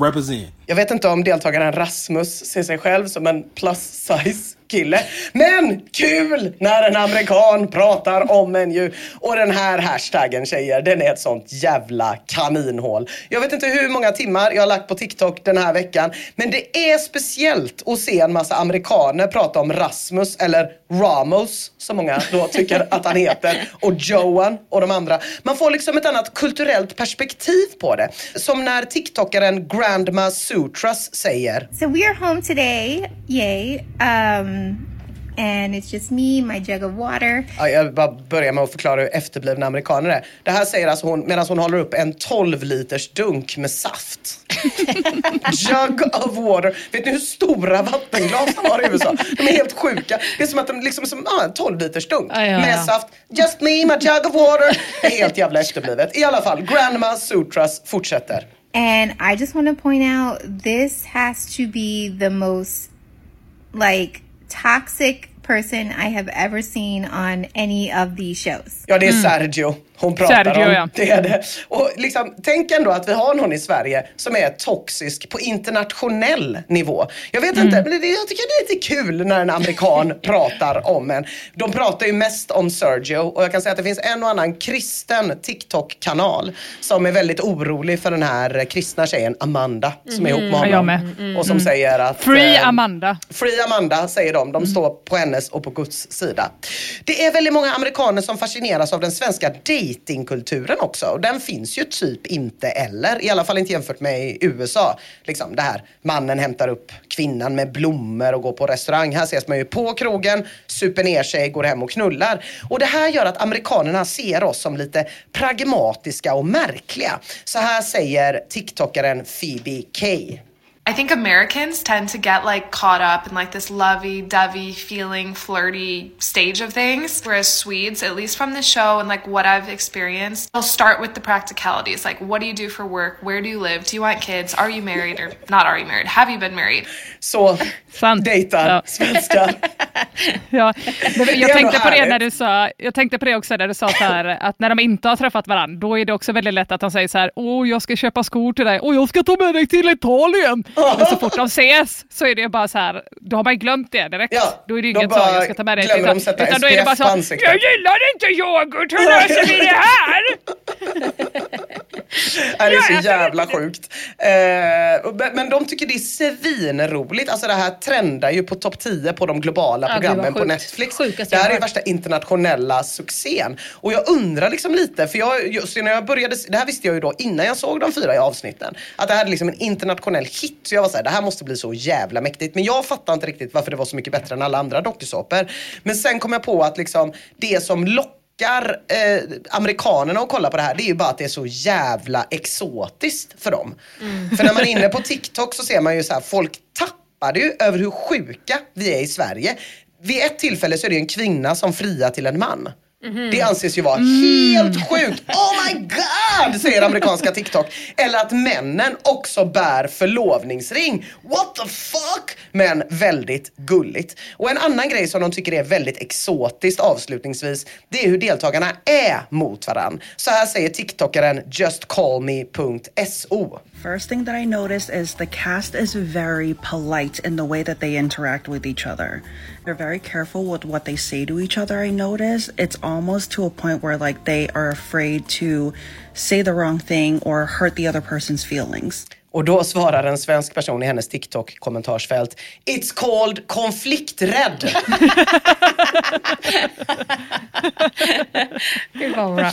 Represent. Jag vet inte om deltagaren Rasmus ser sig själv som en plus size kille. Men kul när en amerikan pratar om en ju. Och den här hashtaggen tjejer, den är ett sånt jävla kaninhål. Jag vet inte hur många timmar jag har lagt på TikTok den här veckan. Men det är speciellt att se en massa amerikaner prata om Rasmus eller Ramos som många då tycker att han heter. Och Johan och de andra. Man får liksom ett annat kulturellt perspektiv på det. Som när TikTokaren Grandma Sutras säger So we are home today, yay. Um, and it's just me, my jug of water. Ja, jag vill bara börja med att förklara hur efterblivna amerikaner är. Det här säger alltså hon medan hon håller upp en 12 liters dunk med saft. (laughs) Jug of water. Vet ni hur stora vattenglas de har i USA? De är helt sjuka. Det är som att de liksom som ah, en 12 liters dunk Ja, ja, med saft. Just me, my jug of water. Det är helt jävla efterblivet. I alla fall, Grandma Sutras fortsätter. And I just want to point out this has to be the most like toxic person I have ever seen on any of these shows. Ja, det är Sergio hon pratar Sergio, om. ja. Det är det. Och liksom, tänk ändå att vi har någon i Sverige som är toxisk på internationell nivå. Jag vet inte, men det, jag tycker det är lite kul när en amerikan (laughs) pratar om en. De pratar ju mest om Sergio och jag kan säga att det finns en och annan kristen TikTok-kanal som är väldigt orolig för den här kristna tjejen Amanda som är ihop med Ja, honom. jag med. Och som säger att... Free eh, Amanda. Free Amanda säger de. De står på hennes och på Guds sida. Det är väldigt många amerikaner som fascineras av den svenska datingkulturen också. Och den finns ju typ inte eller. I alla fall inte jämfört med i USA. Liksom det här, mannen hämtar upp kvinnan med blommor och går på restaurang. Här ses man ju på krogen, super ner sig, går hem och knullar. Och det här gör att amerikanerna ser oss som lite pragmatiska och märkliga. Så här säger TikTokaren Phoebe K. I think Americans tend to get like caught up in like this lovey-dovey feeling flirty stage of things. Whereas Swedes at least from the show and like what I've experienced they'll start with the practicalities like what do you do for work? Where do you live? Do you want kids? Are you married or (laughs) not are you married? Have you been married? Så Sant. dejtar Ja. svenskar. (laughs) Ja, jag tänkte på det när du sa, jag tänkte på det också när du sa så här, att när de inte har träffat varandra, då är det också väldigt lätt att de säger så här, åh jag ska köpa skor till dig, åh jag ska ta med dig till Italien. Men så fort de ses så är det bara så här, då har man glömt det direkt. då är det inget så, bara jag ska ta med dig de sätta Utan då är det bara så, jag gillar inte yoghurt, hur löser vi det här? (laughs) Nej, det är så jävla sjukt. Eh, men- de tycker det är svinroligt. Alltså det här trendar ju på topp 10 på de globala Ja, programmen på. Netflix. Det här är värsta internationella succén. Och jag undrar liksom lite, för jag, just när jag började, det här visste jag ju då innan jag såg de fyra i avsnitten. Att det här är liksom en internationell hit. Så jag var såhär, det här måste bli så jävla mäktigt. Men jag fattar inte riktigt varför det var så mycket bättre än alla andra dokusåpor. Men sen kom jag på att liksom det som lockar eh, amerikanerna att kolla på det här, det är ju bara att det är så jävla exotiskt för dem. För när man är inne på (laughs) TikTok så ser man ju så här, folk tappade ju över hur sjuka vi är i Sverige. Vid ett tillfälle så är det en kvinna som friar till en man. Det anses ju vara helt sjukt. Oh my god, säger amerikanska TikTok. Eller att männen också bär förlovningsring. What the fuck? Men väldigt gulligt. Och en annan grej som de tycker är väldigt exotiskt avslutningsvis, det är hur deltagarna är mot varann. Så här säger TikTokaren justcallme.so. First thing that I noticed is the cast is very polite in the way that they interact with each other. They're very careful with what they say to each other. I notice it's almost to a point where like they are afraid to say the wrong thing or hurt the other person's feelings. Och då svarar en svensk person i hennes TikTok-kommentarsfält It's called konflikträdd. (laughs) Bra.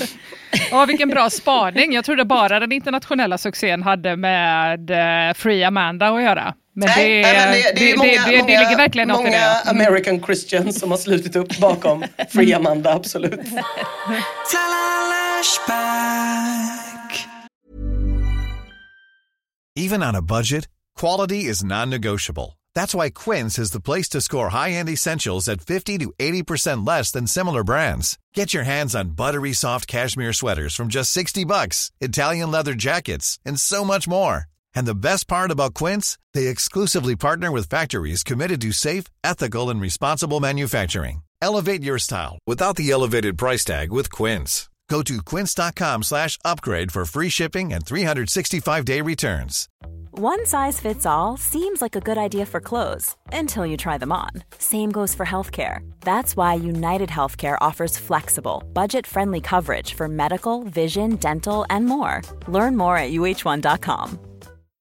Ja, vilken bra spaning. Jag trodde bara den internationella succén hade med eh, Free Amanda att göra. Men det, Nej, nej, men det, det, är många, det, det, många, ligger verkligen något i många det. Mm. American Christians som har slutit upp bakom Free Amanda, (laughs) absolut. Even on a budget, quality is non-negotiable. That's why Quince is the place to score high-end essentials at 50 to 80% less than similar brands. Get your hands on buttery soft cashmere sweaters from just 60 bucks, Italian leather jackets, and so much more. And the best part about Quince, they exclusively partner with factories committed to safe, ethical, and responsible manufacturing. Elevate your style without the elevated price tag with Quince. Go to quince.com slash upgrade for free shipping and 365-day returns. One size fits all seems like a good idea for clothes until you try them on. Same goes for healthcare. That's why United Healthcare offers flexible, budget friendly coverage for medical, vision, dental, and more. Learn more at uh1.com.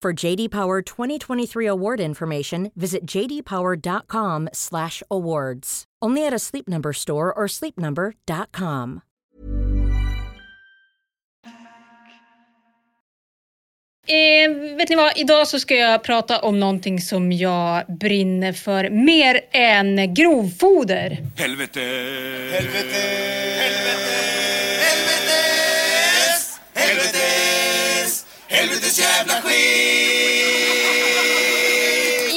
For JD Power 2023 award information, visit jdpower.com/awards. Only at a Sleep Number store or sleepnumber.com. Eh, vet ni vad, idag så ska jag prata om någonting som jag brinner för mer än grovfoder. Helvete! Helvete! Helvetes! Helvetes! Jävla skit!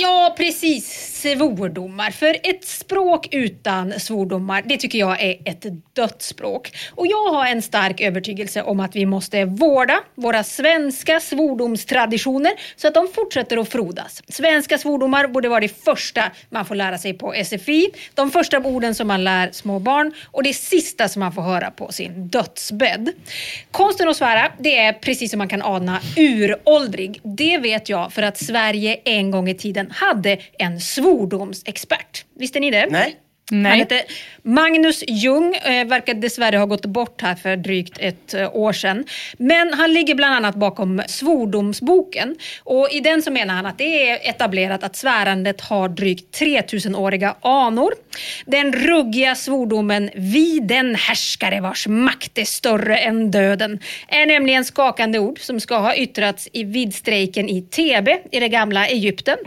Ja, precis. Svordomar. För ett språk utan svordomar, det tycker jag är ett dött språk. Och jag har en stark övertygelse om att vi måste vårda våra svenska svordomstraditioner så att de fortsätter att frodas. Svenska svordomar borde vara det första man får lära sig på SFI, de första orden som man lär små barn och det sista som man får höra på sin dödsbädd. Konsten att svära, det är precis som man kan ana uråldrig. Det vet jag för att Sverige en gång i tiden hade en svordom svordomsexpert. Visste ni det? Nej. Nej. Han heter Magnus Ljung, eh, verkar dessvärre ha gått bort här för drygt ett eh, år sedan. Men han ligger bland annat bakom Svordomsboken. Och I den så menar han att det är etablerat att svärandet har drygt 3000-åriga anor. Den ruggiga svordomen Vi den härskare vars makt är större än döden är nämligen skakande ord som ska ha yttrats i vid strejken i Thebe i det gamla Egypten.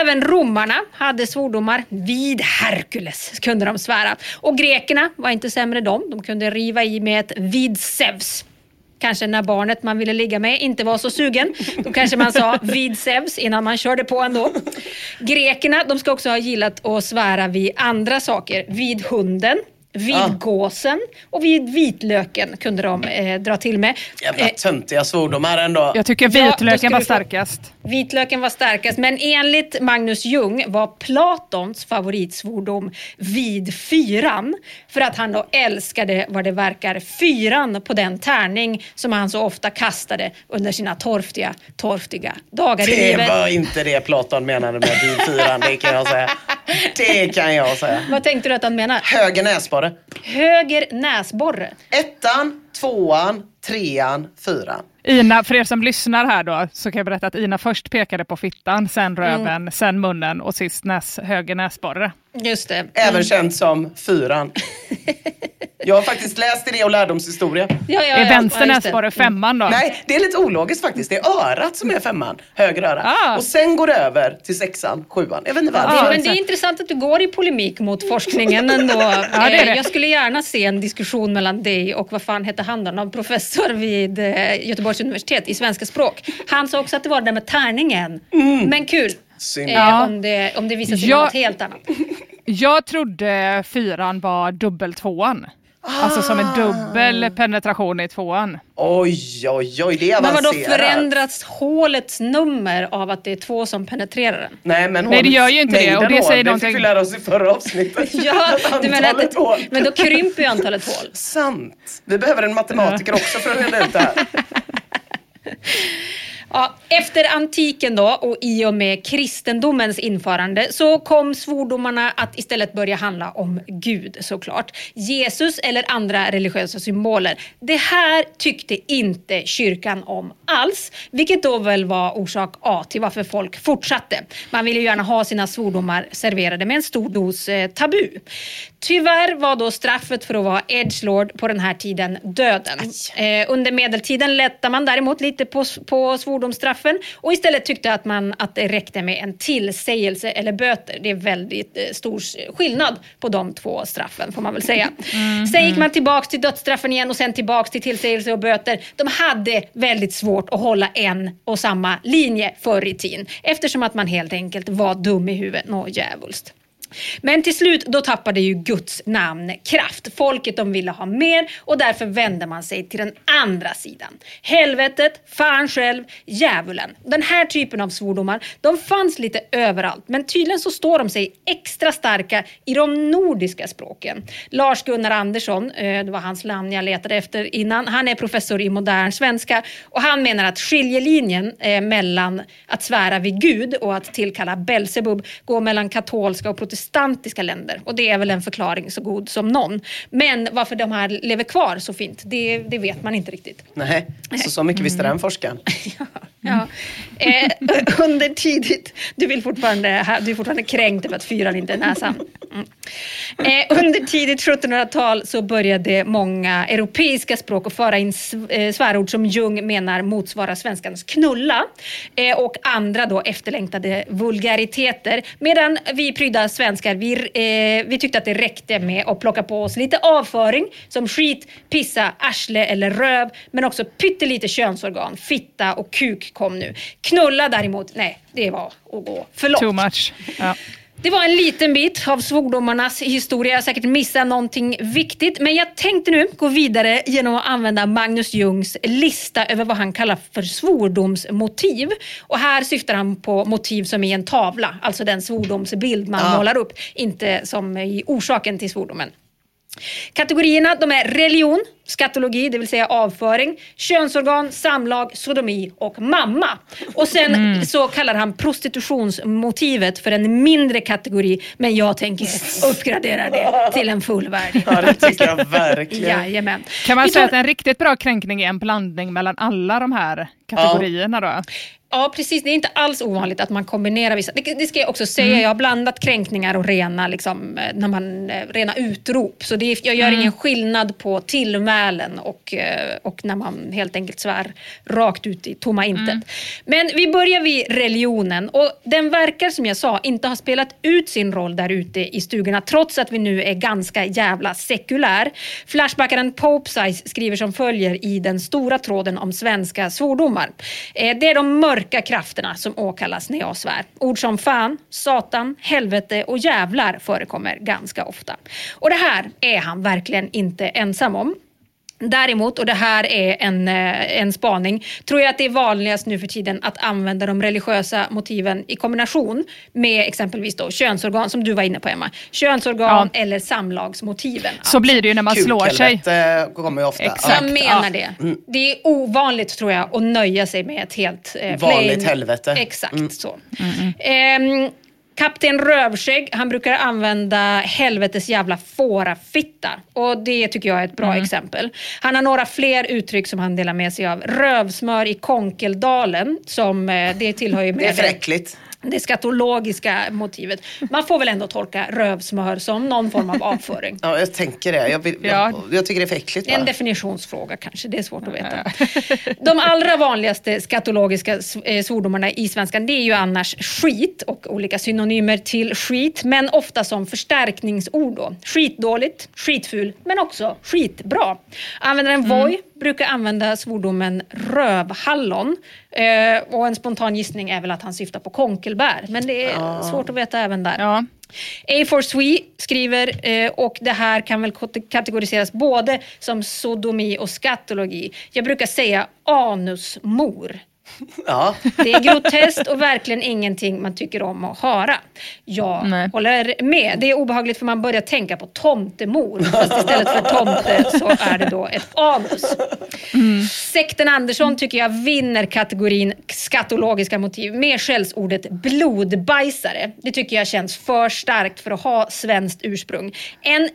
Även romarna hade svordomar. Vid Herkules kunde de svära. Och grekerna var inte sämre de. De kunde riva i med ett vid Zeus. Kanske när barnet man ville ligga med inte var så sugen. Då kanske man sa (laughs) vid Zeus innan man körde på ändå. Grekerna de ska också ha gillat att svära vid andra saker. Vid hunden, vid Ah. gåsen och vid vitlöken kunde de eh, dra till med. Jävla töntiga svordomar ändå. Jag tycker Ja, vitlöken ska var du få- starkast. Vitlöken var starkast, men enligt Magnus Ljung var Platons favoritsvordom vid fyran. För att han då älskade vad det verkar fyran på den tärning som han så ofta kastade under sina torftiga, torftiga dagar i Det livet. var inte det Platon menade med bilfyran, det kan jag säga. Det kan jag säga. Vad tänkte du att han menar? Höger näsborre. Höger näsborre. Ettan, tvåan, trean, fyran. Ina, för er som lyssnar här då, så kan jag berätta att Ina först pekade på fittan, sen röven, Mm. sen munnen och sist näs, höger näsborre. Just det. Även Mm. känt som fyran. (laughs) Jag har faktiskt läst i det och lärdomshistoria. Ja, ja, är ja, vänster ja, det. näsborre femman då? Nej, det är lite ologiskt faktiskt. Det är örat som är femman, höger öra. Ah. Och sen går det över till sexan, sjuan. Jag vet inte varför. Ja, men det är intressant att du går i polemik mot (laughs) forskningen ändå. det är det. Eh, Jag skulle gärna se en diskussion mellan dig och vad fan hette han då? Någon professor vid eh, Göteborgs universitet i svenska språk. Han sa också att det var det där med tärningen. Men kul. Eh, Ja. om, det, om det visar sig Ja. vara något helt annat. Jag trodde fyran var dubbeltvåan. Alltså som en Ah. dubbel penetration i tvåan. Oj, oj, oj, det är Men vadå avancerat. förändras hålets nummer av att det är två som penetrerar den? Nej, men Nej, det gör ju inte det, och det hål, säger det någonting- fick vi lära oss i förra avsnittet. (laughs) Ja, du menar att antalet hål. det, men då krymper ju antalet hål. Sant. Vi behöver en matematiker också för att reda ut det här. (laughs) Ja, efter antiken då och i och med kristendomens införande så kom svordomarna att istället börja handla om Gud såklart. Jesus eller andra religiösa symboler. Det här tyckte inte kyrkan om alls, vilket då väl var orsak A till varför folk fortsatte. Man ville ju gärna ha sina svordomar serverade med en stor dos eh, tabu. Tyvärr var då straffet för att vara edgelord på den här tiden döden. Eh, under medeltiden lättade man däremot lite på, på svordomsstraffen och istället tyckte att man att det räckte med en tillsägelse eller böter. Det är väldigt eh, stor skillnad på de två straffen får man väl säga. (laughs) Sen gick man tillbaks till dödsstraffen igen och sen tillbaks till tillsägelse och böter. De hade väldigt svårt att hålla en och samma linje förr i tiden eftersom att man helt enkelt var dum i huvudet något djävulskt. Men till slut då tappade ju Guds namn kraft. Folket de ville ha mer och därför vände man sig till den andra sidan. Helvetet, fan själv, djävulen. Den här typen av svordomar de fanns lite överallt men tydligen så står de sig extra starka i de nordiska språken. Lars-Gunnar Andersson, eh, det var hans namn jag letade efter innan, han är professor i modern svenska och han menar att skiljelinjen eh, mellan att svära vid Gud och att tillkalla Belsebub går mellan katolska och protestantiska länder. Och det är väl en förklaring så god som någon. Men varför de här lever kvar så fint, det, det vet man inte riktigt. Nej, så, så mycket visste den forskaren. (laughs) (laughs) Ja. (laughs) Eh, under tidigt, du, vill fortfarande, du är fortfarande kränkt över att fyran inte är näsan. Mm. Eh, under tidigt 1700-tal så började många europeiska språk att föra in eh, svärord som Jung menar motsvarar svenskans knulla eh, och andra då efterlängtade vulgariteter. Medan vi prydda svenskar, vi, eh, vi tyckte att det räckte med att plocka på oss lite avföring som skit, pissa, arsle eller röv men också pyttelite könsorgan, fitta och kuk kom nu. Knulla däremot, nej, det var att gå för långt. Too much. Ja. Det var en liten bit av svordomarnas historia. Jag har säkert missat någonting viktigt. Men jag tänkte nu gå vidare genom att använda Magnus Jungs lista över vad han kallar för svordomsmotiv. Och här syftar han på motiv som i en tavla, alltså den svordomsbild man Ja. målar upp. Inte som i orsaken till svordomen. Kategorierna de är religion, skatologi, det vill säga avföring, könsorgan, samlag, sodomi och mamma. Och sen Mm. så kallar han prostitutionsmotivet för en mindre kategori, men jag tänker uppgradera det till en fullvärdig. Ja, det tycker jag verkligen. Jajamän. Kan man Vi säga tar- att en riktigt bra kränkning är en blandning mellan alla de här kategorierna då? Ja, precis. Det är inte alls ovanligt att man kombinerar vissa. Det, det ska jag också säga. Mm. Jag har blandat kränkningar och rena, liksom, eh, när man, eh, rena utrop. Så det jag gör Mm. ingen skillnad på tillmälen och, eh, och när man helt enkelt svär rakt ut i tomma intet. Mm. Men vi börjar vid religionen. Och den verkar, som jag sa, inte ha spelat ut sin roll där ute i stugorna trots att vi nu är ganska jävla sekulär. Flashbackaren Pope Size skriver som följer i den stora tråden om svenska svordomar. Det är de mörka krafterna som åkallas när jag svär. Ord som fan, satan, helvete och jävlar förekommer ganska ofta. Och det här är han verkligen inte ensam om. Däremot, och det här är en, eh, en spaning, tror jag att det är vanligast nu för tiden att använda de religiösa motiven i kombination med exempelvis då könsorgan, som du var inne på Emma. Könsorgan eller samlagsmotiven. Så blir det ju när man slår sig. Kukhelvete kommer ju ofta. Jag menar Ja. det. Mm. Det är ovanligt tror jag att nöja sig med ett helt eh, Vanligt plain- helvete. Exakt Mm. så. Ehm, Kapten Rövskägg, han brukar använda helvetes jävla fårafitta. Och det tycker jag är ett bra Mm. exempel. Han har några fler uttryck som han delar med sig av. Rövsmör i Konkeldalen, som eh, det tillhör ju med Det är för äckligt. det skatologiska motivet. Man får väl ändå tolka rövsmör som någon form av avföring. (laughs) Ja, jag tänker det. Jag, vill, jag, jag tycker det är för äckligt. Det är en bara. definitionsfråga kanske, det är svårt att veta. (laughs) De allra vanligaste skatologiska eh, svordomarna i svenskan det är ju annars skit och olika synonymer till skit, men ofta som förstärkningsord. Då. Skitdåligt, skitful, men också skitbra. Användaren Voi brukar använda svordomen rövhallon eh, och en spontan gissning är väl att han syftar på konkelbär, men det är svårt att veta även där. Ja. A for Swe skriver, eh, och det här kan väl kategoriseras både som sodomi och skatologi. Jag brukar säga anusmor. Ja. Det är groteskt och verkligen ingenting man tycker om att höra. Jag Nej. håller med. Det är obehagligt för man börjar tänka på tomtemor. Fast istället för tomte så är det då ett anus. Sekten Andersson tycker jag vinner kategorin skatologiska motiv med skällsordet blodbajsare. Det tycker jag känns för starkt för att ha svenskt ursprung. En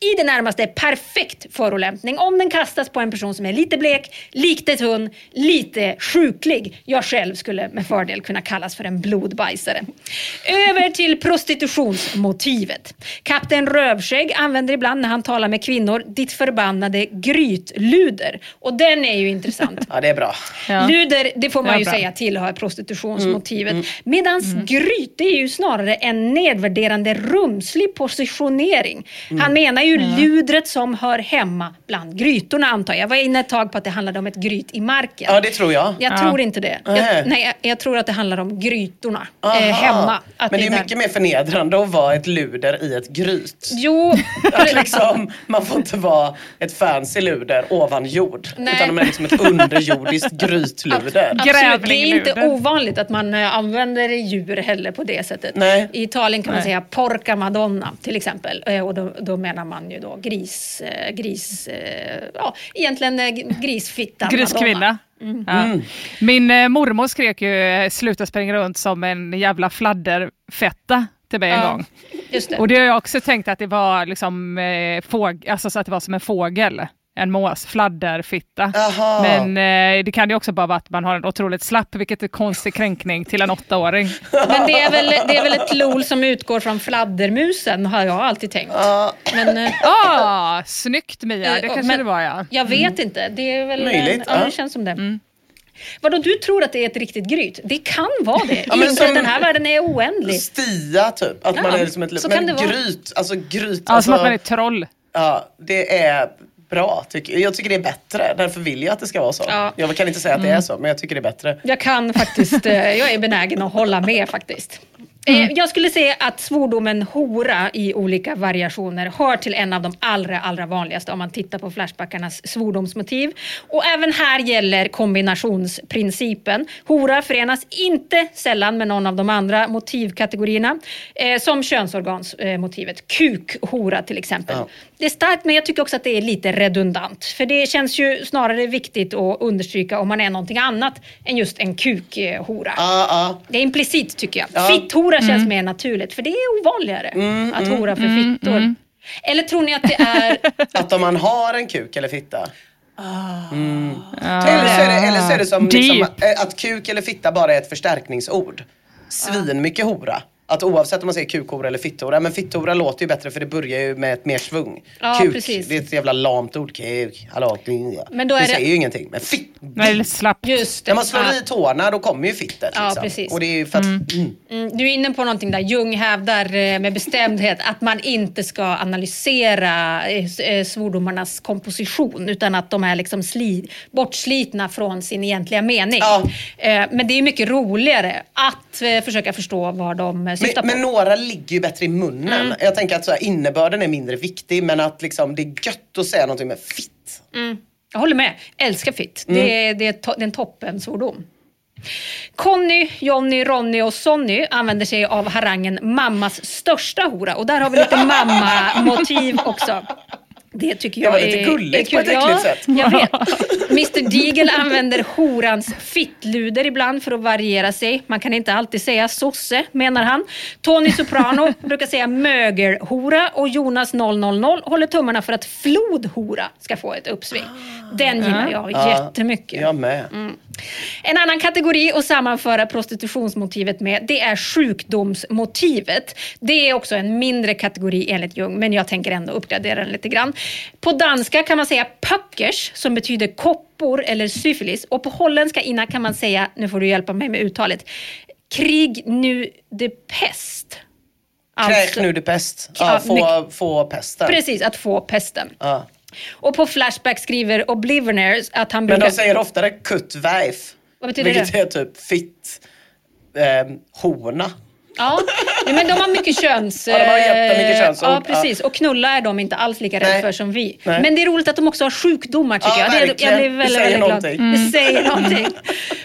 i det närmaste perfekt förolämpning om den kastas på en person som är lite blek, lite tunn, lite sjuklig. Jag själv skulle med fördel kunna kallas för en blodbajsare. Över till prostitutionsmotivet. Kapten Rövskägg använder ibland när han talar med kvinnor ditt förbannade grytluder. Och den är ju intressant. (laughs) ja, det är bra. Luder, det får man ju bra. säga tillhör prostitutionsmotivet. Medans gryt, det är ju snarare en nedvärderande rumslig positionering. Han menar ju ludret som hör hemma bland grytorna antar jag. Jag var inne ett tag på att det handlade om ett gryt i marken. Ja, det tror jag. Jag Ja. tror inte det. Nej. Jag, nej, jag, jag tror att det handlar om grytorna eh, hemma. Att Men det är där- mycket mer förnedrande att vara ett luder i ett gryt. Jo, (laughs) Att liksom, man får inte vara ett fancy luder ovan jord. Nej. Utan man är liksom ett underjordiskt grytluder. Absolut, det är inte ovanligt att man eh, använder djur heller på det sättet. Nej. I Italien kan man Nej. säga porca madonna till exempel. Eh, Och då, då menar man ju då gris, eh, gris eh, ja egentligen eh, grisfitta Griskvinna. Mm. Ja. Min eh, mormor skrek ju sluta springa runt som en jävla fladderfetta till mig en Ja, gång. Just det. Och det har jag också tänkt att det var liksom eh, fåg, alltså så att det var som en fågel. En mås, fladderfitta. Jaha. Men eh, det kan ju också bara vara att man har en otroligt slapp, vilket är konstig kränkning till en åttaåring. (laughs) Men det är, väl, det är väl ett lol som utgår från fladdermusen har jag alltid tänkt. Men, eh, (laughs) Ah, snyggt Mia, det kanske men- det var ja. Jag vet inte. Det är väl... Möjligt, ja, ja. det känns som det. Vadå, du tror att det är ett riktigt gryt? Det kan vara det. Ja, men som- den här världen är oändlig. Stia typ. Att Ja, man är liksom ett så Men kan det vara. gryt, alltså gryt. Ja, alltså, som att man är ett troll. ja, det är bra. Tycker, jag tycker det är bättre. Därför vill jag att det ska vara så. Ja. Jag kan inte säga att det är så, men jag tycker det är bättre. Jag kan faktiskt, eh, jag är benägen att hålla med faktiskt. Eh, Jag skulle säga att svordomen hora i olika variationer hör till en av de allra, allra vanligaste om man tittar på Flashbackarnas svordomsmotiv. Och även här gäller kombinationsprincipen. Hora förenas inte sällan med någon av de andra motivkategorierna. Eh, som könsorgansmotivet, kukhora till exempel. det är starkt men jag tycker också att det är lite redundant. För det känns ju snarare viktigt att understryka om man är någonting annat än just en kukhora. Ja, ja. Det är implicit tycker jag. Ja. Fitthora känns Mm. mer naturligt för det är ovanligare Mm, att mm, hora för mm, fittor. mm. Eller tror ni att det är... (laughs) Att om man har en kuk eller fitta. Ah. Mm. Eller, så är det, eller så är det som liksom, eh, att kuk eller fitta bara är ett förstärkningsord. Svin mycket hora. Att oavsett om man säger kukhora eller fitthora. Men fitthora låter ju bättre för det börjar ju med ett mer svung. Ja, kuk, precis. det är ett jävla lamt ord. Kuk, hallå, ja. Men då är det, det- säger ju ingenting. Men fitt. Nej, slappt. Just det. När man slår Ja. i tårna då kommer ju fittet. Ja, Liksom. precis. Och det är ju för att, mm. Mm, du är inne på någonting där. Jung hävdar eh, med bestämdhet att man inte ska analysera eh, eh, svordomarnas komposition utan att de är liksom sli, bortslitna från sin egentliga mening. Eh, Men det är mycket roligare att försöka förstå vad de syftar Men, på. men några ligger ju bättre i munnen. Mm. Jag tänker att så här, innebörden är mindre viktig men att liksom, det är gött att säga någonting med fitt. Mm. Jag håller med. Älskar fitt. Mm. Det, är, det, är to- det är en toppensvordom. Conny, Jonny, Ronny och Sonny använder sig av harangen mammas största hora. Och där har vi lite mamma-motiv också. Det tycker Det jag var är, lite gulligt är på ett äckligt ja, sätt. Jag vet. Mr Deagle använder horans fittluder ibland för att variera sig. Man kan inte alltid säga sosse, menar han. Tony Soprano (laughs) brukar säga mögelhora och Jonas 000 håller tummarna för att flodhora ska få ett uppsving. Den gillar jag jättemycket. Jag med. En annan kategori att sammanföra prostitutionsmotivet med det är sjukdomsmotivet. Det är också en mindre kategori enligt Jung men jag tänker ändå uppgradera den lite grann. På danska kan man säga puckers som betyder koppor eller syfilis och på holländska Ina kan man säga, nu får du hjälpa mig med uttalet, krig nu de pest. Kräk nu det pest. Ja, få, få pesten. Precis, att få pesten. Ja. Och på Flashback skriver Oblivionaires att han Men brukar... de säger oftare kuttväif. Vad betyder vilket det? är typ fitt eh, hona. Ja, men de har mycket köns... Ja, de har jättemycket eh, könsord. Ja, precis. Och knulla är de inte alls lika rädda för som vi. Nej. Men det är roligt att de också har sjukdomar tycker Ja, jag. Det, är- verkligen. jag blir Det väldigt, säger väldigt glad. Mm. Det säger någonting.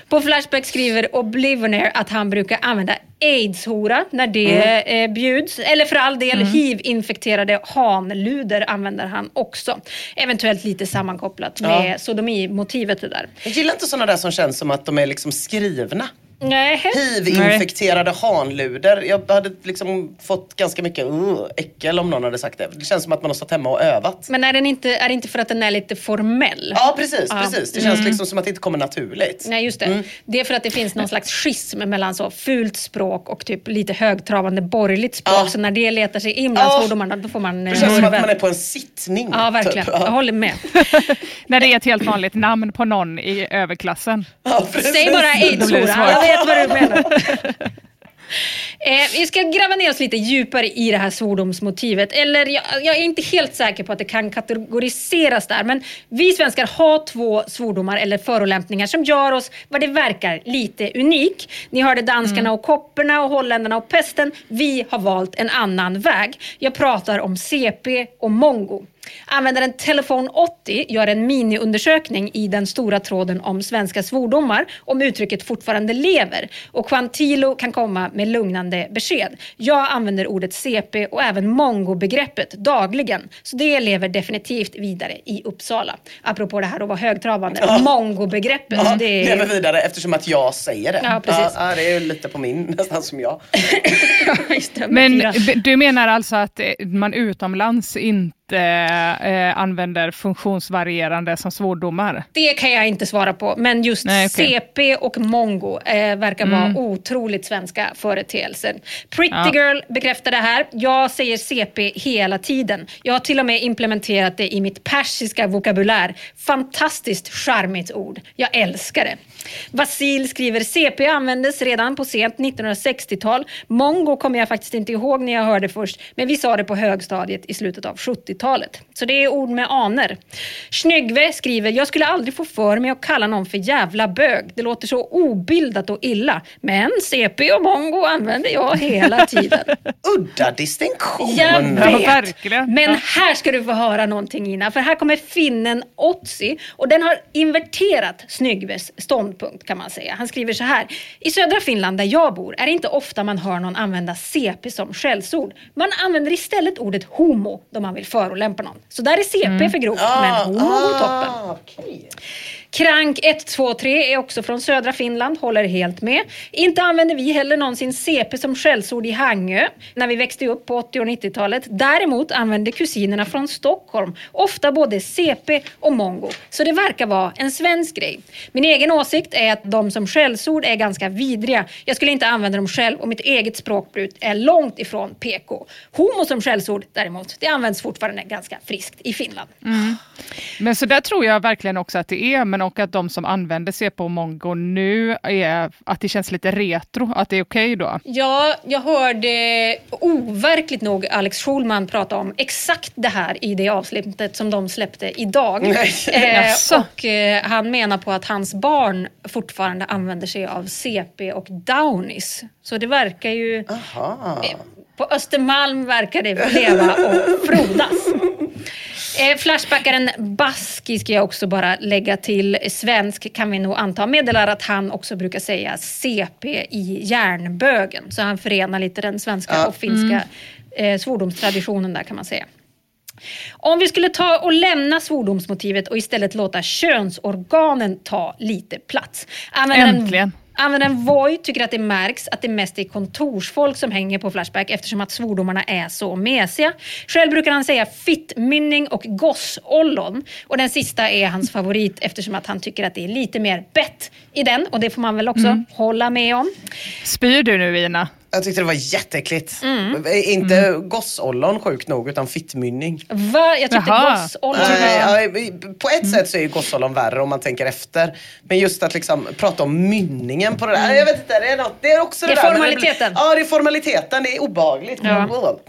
På Flashback skriver Oblivionaire att han brukar använda aids-hora när det Mm. eh, bjuds. Eller för all del hiv-infekterade hanluder använder han också. Eventuellt lite sammankopplat med Ja. sodomimotivet det där. Jag gillar inte sådana där som känns som att de är liksom skrivna. Nej. Hiv-infekterade hanluder. Jag hade liksom fått ganska mycket uh, äckel om någon hade sagt det. Det känns som att man har stått hemma och övat. Men är, den inte, är det inte för att den är lite formell? Ja precis, Ja. precis. Det känns Mm. liksom som att det inte kommer naturligt. Nej, just det. Mm. Det är för att det finns någon slags schism mellan så fult språk och typ lite högtravande borgerligt språk. Så när det letar sig in bland Ja. svordomarna, då får man... Det eh, känns som att man är på en sittning. Ja, verkligen. typ. Ja. Jag håller med. (laughs) När det är ett helt vanligt namn på någon i överklassen. Säg bara det aids-hora. Vet vad du menar. (laughs) Eh, vi ska gräva ner oss lite djupare i det här svordomsmotivet. Eller jag, jag är inte helt säker på att det kan kategoriseras där. Men vi svenskar har två svordomar eller förolämpningar som gör oss, vad det verkar, lite unik. Ni hörde danskarna och kopporna och holländarna och pesten. Vi har valt en annan väg. Jag pratar om CP och mongo. Användaren Telefon 80 gör en miniundersökning i den stora tråden om svenska svordomar om uttrycket fortfarande lever. Och Quantilo kan komma med lugnande besked. Jag använder ordet CP och även mongo-begreppet dagligen. Så det lever definitivt vidare i Uppsala. Apropå det här att vara högtravande. Ja. Mongo-begreppet. Ja, det lever vidare eftersom att jag säger det. Ja, precis. Ja, det är ju lite på min, (laughs) nästan som jag. (laughs) Men fyra. d- du menar alltså att eh, man utomlands inte eh, använder funktionsvarierande som svordomar? Det kan jag inte svara på, men just Nej, okej. CP och mongo eh, verkar Mm. vara otroligt svenska företeelser. Pretty Ja. Girl bekräftar det här. Jag säger CP hela tiden. Jag har till och med implementerat det i mitt persiska vokabulär. Fantastiskt charmigt ord. Jag älskar det. Vasil skriver CP användes redan på sent 1960-tal. Mongo kommer jag faktiskt inte ihåg när jag hörde först, men vi sa det på högstadiet i slutet av 70-talet. Så det är ord med aner. Snyggve skriver, jag skulle aldrig få för mig att kalla någon för jävla bög. Det låter så obildat och illa. Men CP och mongo använder jag hela (laughs) tiden. Udda distinktion. Jag Ja, vet. verkligen. Men Ja. här ska du få höra någonting Ina, för här kommer finnen Otzi och den har inverterat Snyggves ståndpunkt kan man säga. Han skriver så här. I södra Finland där jag bor är det inte ofta man hör någon använda CP som skällsord. Man använder istället ordet homo då man vill förolämpa förolämpa någon. Så där är CP Mm. för grovt, Ah, men homo ah, toppen. Krank 123 är också från södra Finland, håller helt med. Inte använde vi heller någonsin CP som skällsord i Hangö när vi växte upp på 80 och 90-talet. Däremot använde kusinerna från Stockholm ofta både CP och mongo. Så det verkar vara en svensk grej. Min egen åsikt är att de som skällsord är ganska vidriga. Jag skulle inte använda dem själv och mitt eget språkbruk är långt ifrån PK. Homo som skällsord däremot, det används fortfarande ganska friskt i Finland. Mm. Men så där tror jag verkligen också att det är, men och att de som använder CP och mongo nu är att det känns lite retro, att det är okej då. Ja, jag hörde overkligt nog Alex Schulman prata om exakt det här i det avsnittet som de släppte idag. Nej. Jaså. och eh, han menar på att hans barn fortfarande använder sig av CP och Downies. Så det verkar ju... Aha. På Östermalm verkar det leva och frodas. Eh, Flashbackaren Baski ska jag också bara lägga till. Svensk kan vi nog anta. Meddelar att han också brukar säga CP i järnbögen. Så han förenar lite den svenska Ja. och finska eh, svordomstraditionen där kan man säga. Om vi skulle ta och lämna svordomsmotivet och istället låta könsorganen ta lite plats. Användaren, Äntligen. Användaren Voi tycker att det märks att det mest är kontorsfolk som hänger på Flashback eftersom att svordomarna är så mesiga. Själv brukar han säga fittmynning och gossollon. Och den sista är hans favorit eftersom att han tycker att det är lite mer bett i den. Och det får man väl också Mm. hålla med om. Spyr du nu Ina? Jag tyckte det var jätteäckligt. Mm. Inte gossollon sjukt nog, utan fittmynning. Va? Jag tyckte Jaha. gossollon var... på ett sätt så är ju gossollon värre om man tänker efter. Men just att liksom prata om mynningen på det där. Jag vet inte, det är, något, det är också Det är det där. formaliteten. blir- ja, det är formaliteten. Det är obehagligt. Ja.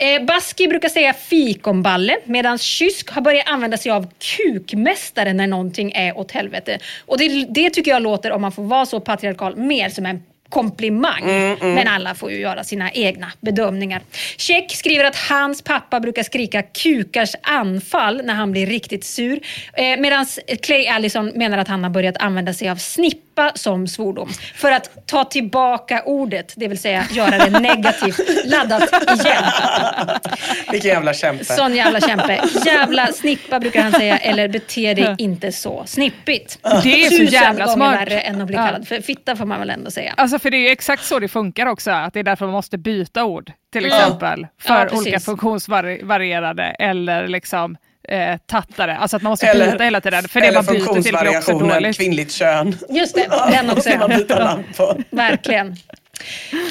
Eh, Baski brukar säga fikonballe medan kysk har börjat använda sig av kukmästare när någonting är åt helvete. Och det, det tycker jag låter, om man får vara så patriarkal, mer som en komplimang. Mm, mm. Men alla får ju göra sina egna bedömningar. Check skriver att hans pappa brukar skrika kukars anfall när han blir riktigt sur. Eh, Medan Clay Allison menar att han har börjat använda sig av snippa som svordom. För att ta tillbaka ordet, det vill säga göra det negativt laddat igen. Vilken jävla kämpe. Sån jävla kämpe. Jävla snippa brukar han säga, eller bete dig inte så snippigt. Det är så jävla gånger smart. värre än att bli kallad för fitta får man väl ändå säga. Alltså för det är ju exakt så det funkar också, att det är därför man måste byta ord till Ja. exempel. För Ja, olika funktionsvarierade eller liksom eh, tattare. Alltså att man måste Eller- byta hela tiden. För det Eller man byter till blir också dåligt. kvinnligt kön. Just det, den (laughs) också. Man byta namn på. (laughs) Verkligen.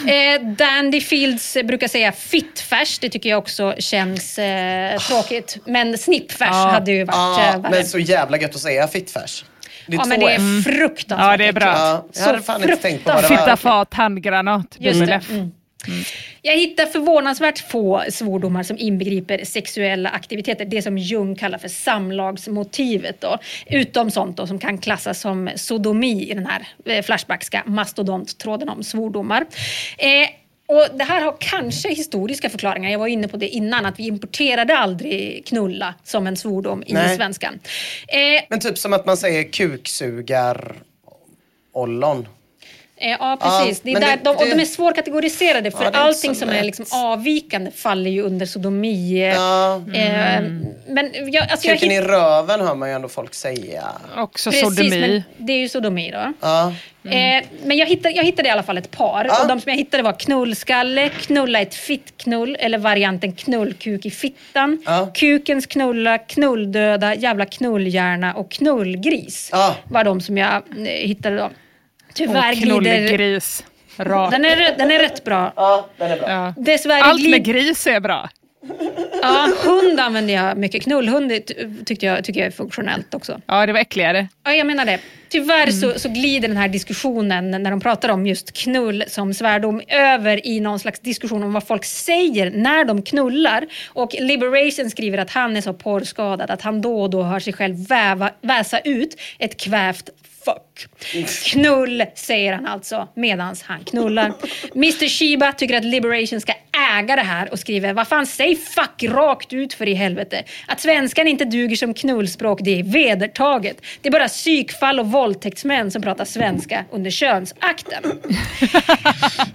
Eh, Dandy Fields brukar säga fittfärs. Det tycker jag också känns eh, tråkigt. Men snippfärs Ja. hade ju varit Ja, eh, värre. men så jävla gött att säga fittfärs. Det är Ja, men det är fruktansvärt Ja, det är bra. Ja, jag hade fan inte tänkt på vad det Fitta, var. fat, handgranat. Just dubbel det. F. Mm. Jag hittar förvånansvärt få svordomar som inbegriper sexuella aktiviteter. Det som Jung kallar för samlagsmotivet. Då. Utom sånt då, som kan klassas som sodomi i den här eh, flashbackska mastodonttråden om svordomar. Eh, och det här har kanske historiska förklaringar. Jag var inne på det innan, att vi importerade aldrig knulla som en svordom i svenskan. Eh, Men typ som att man säger kuksugar ollon. Eh, Ja, precis. Ja, det är där, det- de, och de är svårkategoriserade för Ja, är allting som är lätt. liksom avvikande faller ju under sodomi. eh, Ja. Eh, men jag, alltså jag Kuken i hitt- röven hör man ju ändå folk säga. Också Precis, sodomi. men det är ju sodomi då. Ja. Eh, men jag hittade, jag hittade i alla fall ett par. Ja. Och de som jag hittade var knullskalle, knulla ett fittknull eller varianten knullkuk i fittan. Ja. Kukens knulla, knulldöda, jävla knullhjärna och knullgris. Var de som jag eh, hittade då. Tyvärr Och glider... Rakt. Den är, den är rätt bra. Ja, den är bra. Ja. Dessvärre Allt med gris är bra. Ja, hund använder jag mycket. Knullhund ty- tyckte jag, tycker jag är funktionellt också. Ja, det var äckligare. Ja, jag menar det. Tyvärr så, så glider den här diskussionen när de pratar om just knull som svärdom över i någon slags diskussion om vad folk säger när de knullar. Och Liberation skriver att han är så porrskadad att han då och då hör sig själv väva, väsa ut ett kvävt fuck. Knull säger han alltså medans han knullar. Mr Shiba tycker att Liberation ska äga det här och skriver vad fan säg fuck rakt ut för i helvete. Att svenskan inte duger som knullspråk det är vedertaget. Det är bara psykfall och våldtäktsmän som pratar svenska under könsakten.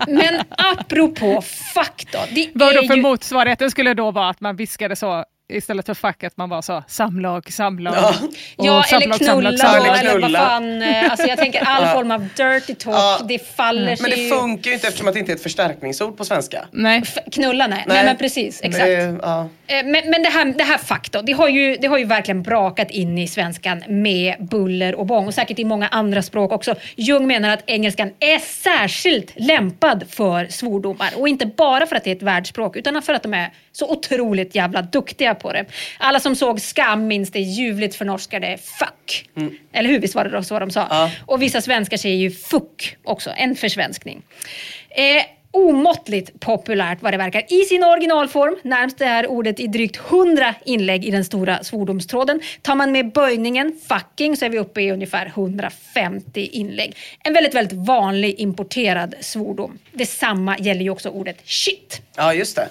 Men apropå fuck då. Det Vad är då för ju... motsvarigheten skulle då vara att man viskade så istället för fuck att man var så samlag, samlag. Ja. och Ja, samlag, eller knulla, samlag, samlag. eller vad fan. eh, Alltså jag tänker all Ja. form av dirty talk, Ja. det faller Men sig det ju... funkar ju inte eftersom att det inte är ett förstärkningsord på svenska. Nej. F- Knulla nej. nej. men precis, exakt. Det, ja. Eh, Men, men det här, det här fuck då, det har, ju, det har ju verkligen brakat in i svenskan med buller och bång och säkert i många andra språk också. Jung menar att engelskan är särskilt lämpad för svordomar och inte bara för att det är ett världsspråk utan för att de är så otroligt jävla duktiga på det. Alla som såg Skam minns det ljuvligt förnorskade fuck. Eller hur? Visst var det så de sa? Ja. Och vissa svenskar säger ju fuck också, en försvenskning. Eh, omåttligt populärt vad det verkar. I sin originalform närms det här ordet i drygt 100 inlägg i den stora svordomstråden. Tar man med böjningen fucking så är vi uppe i ungefär 150 inlägg. En väldigt, väldigt vanlig importerad svordom. Detsamma gäller ju också ordet shit. ja, just det.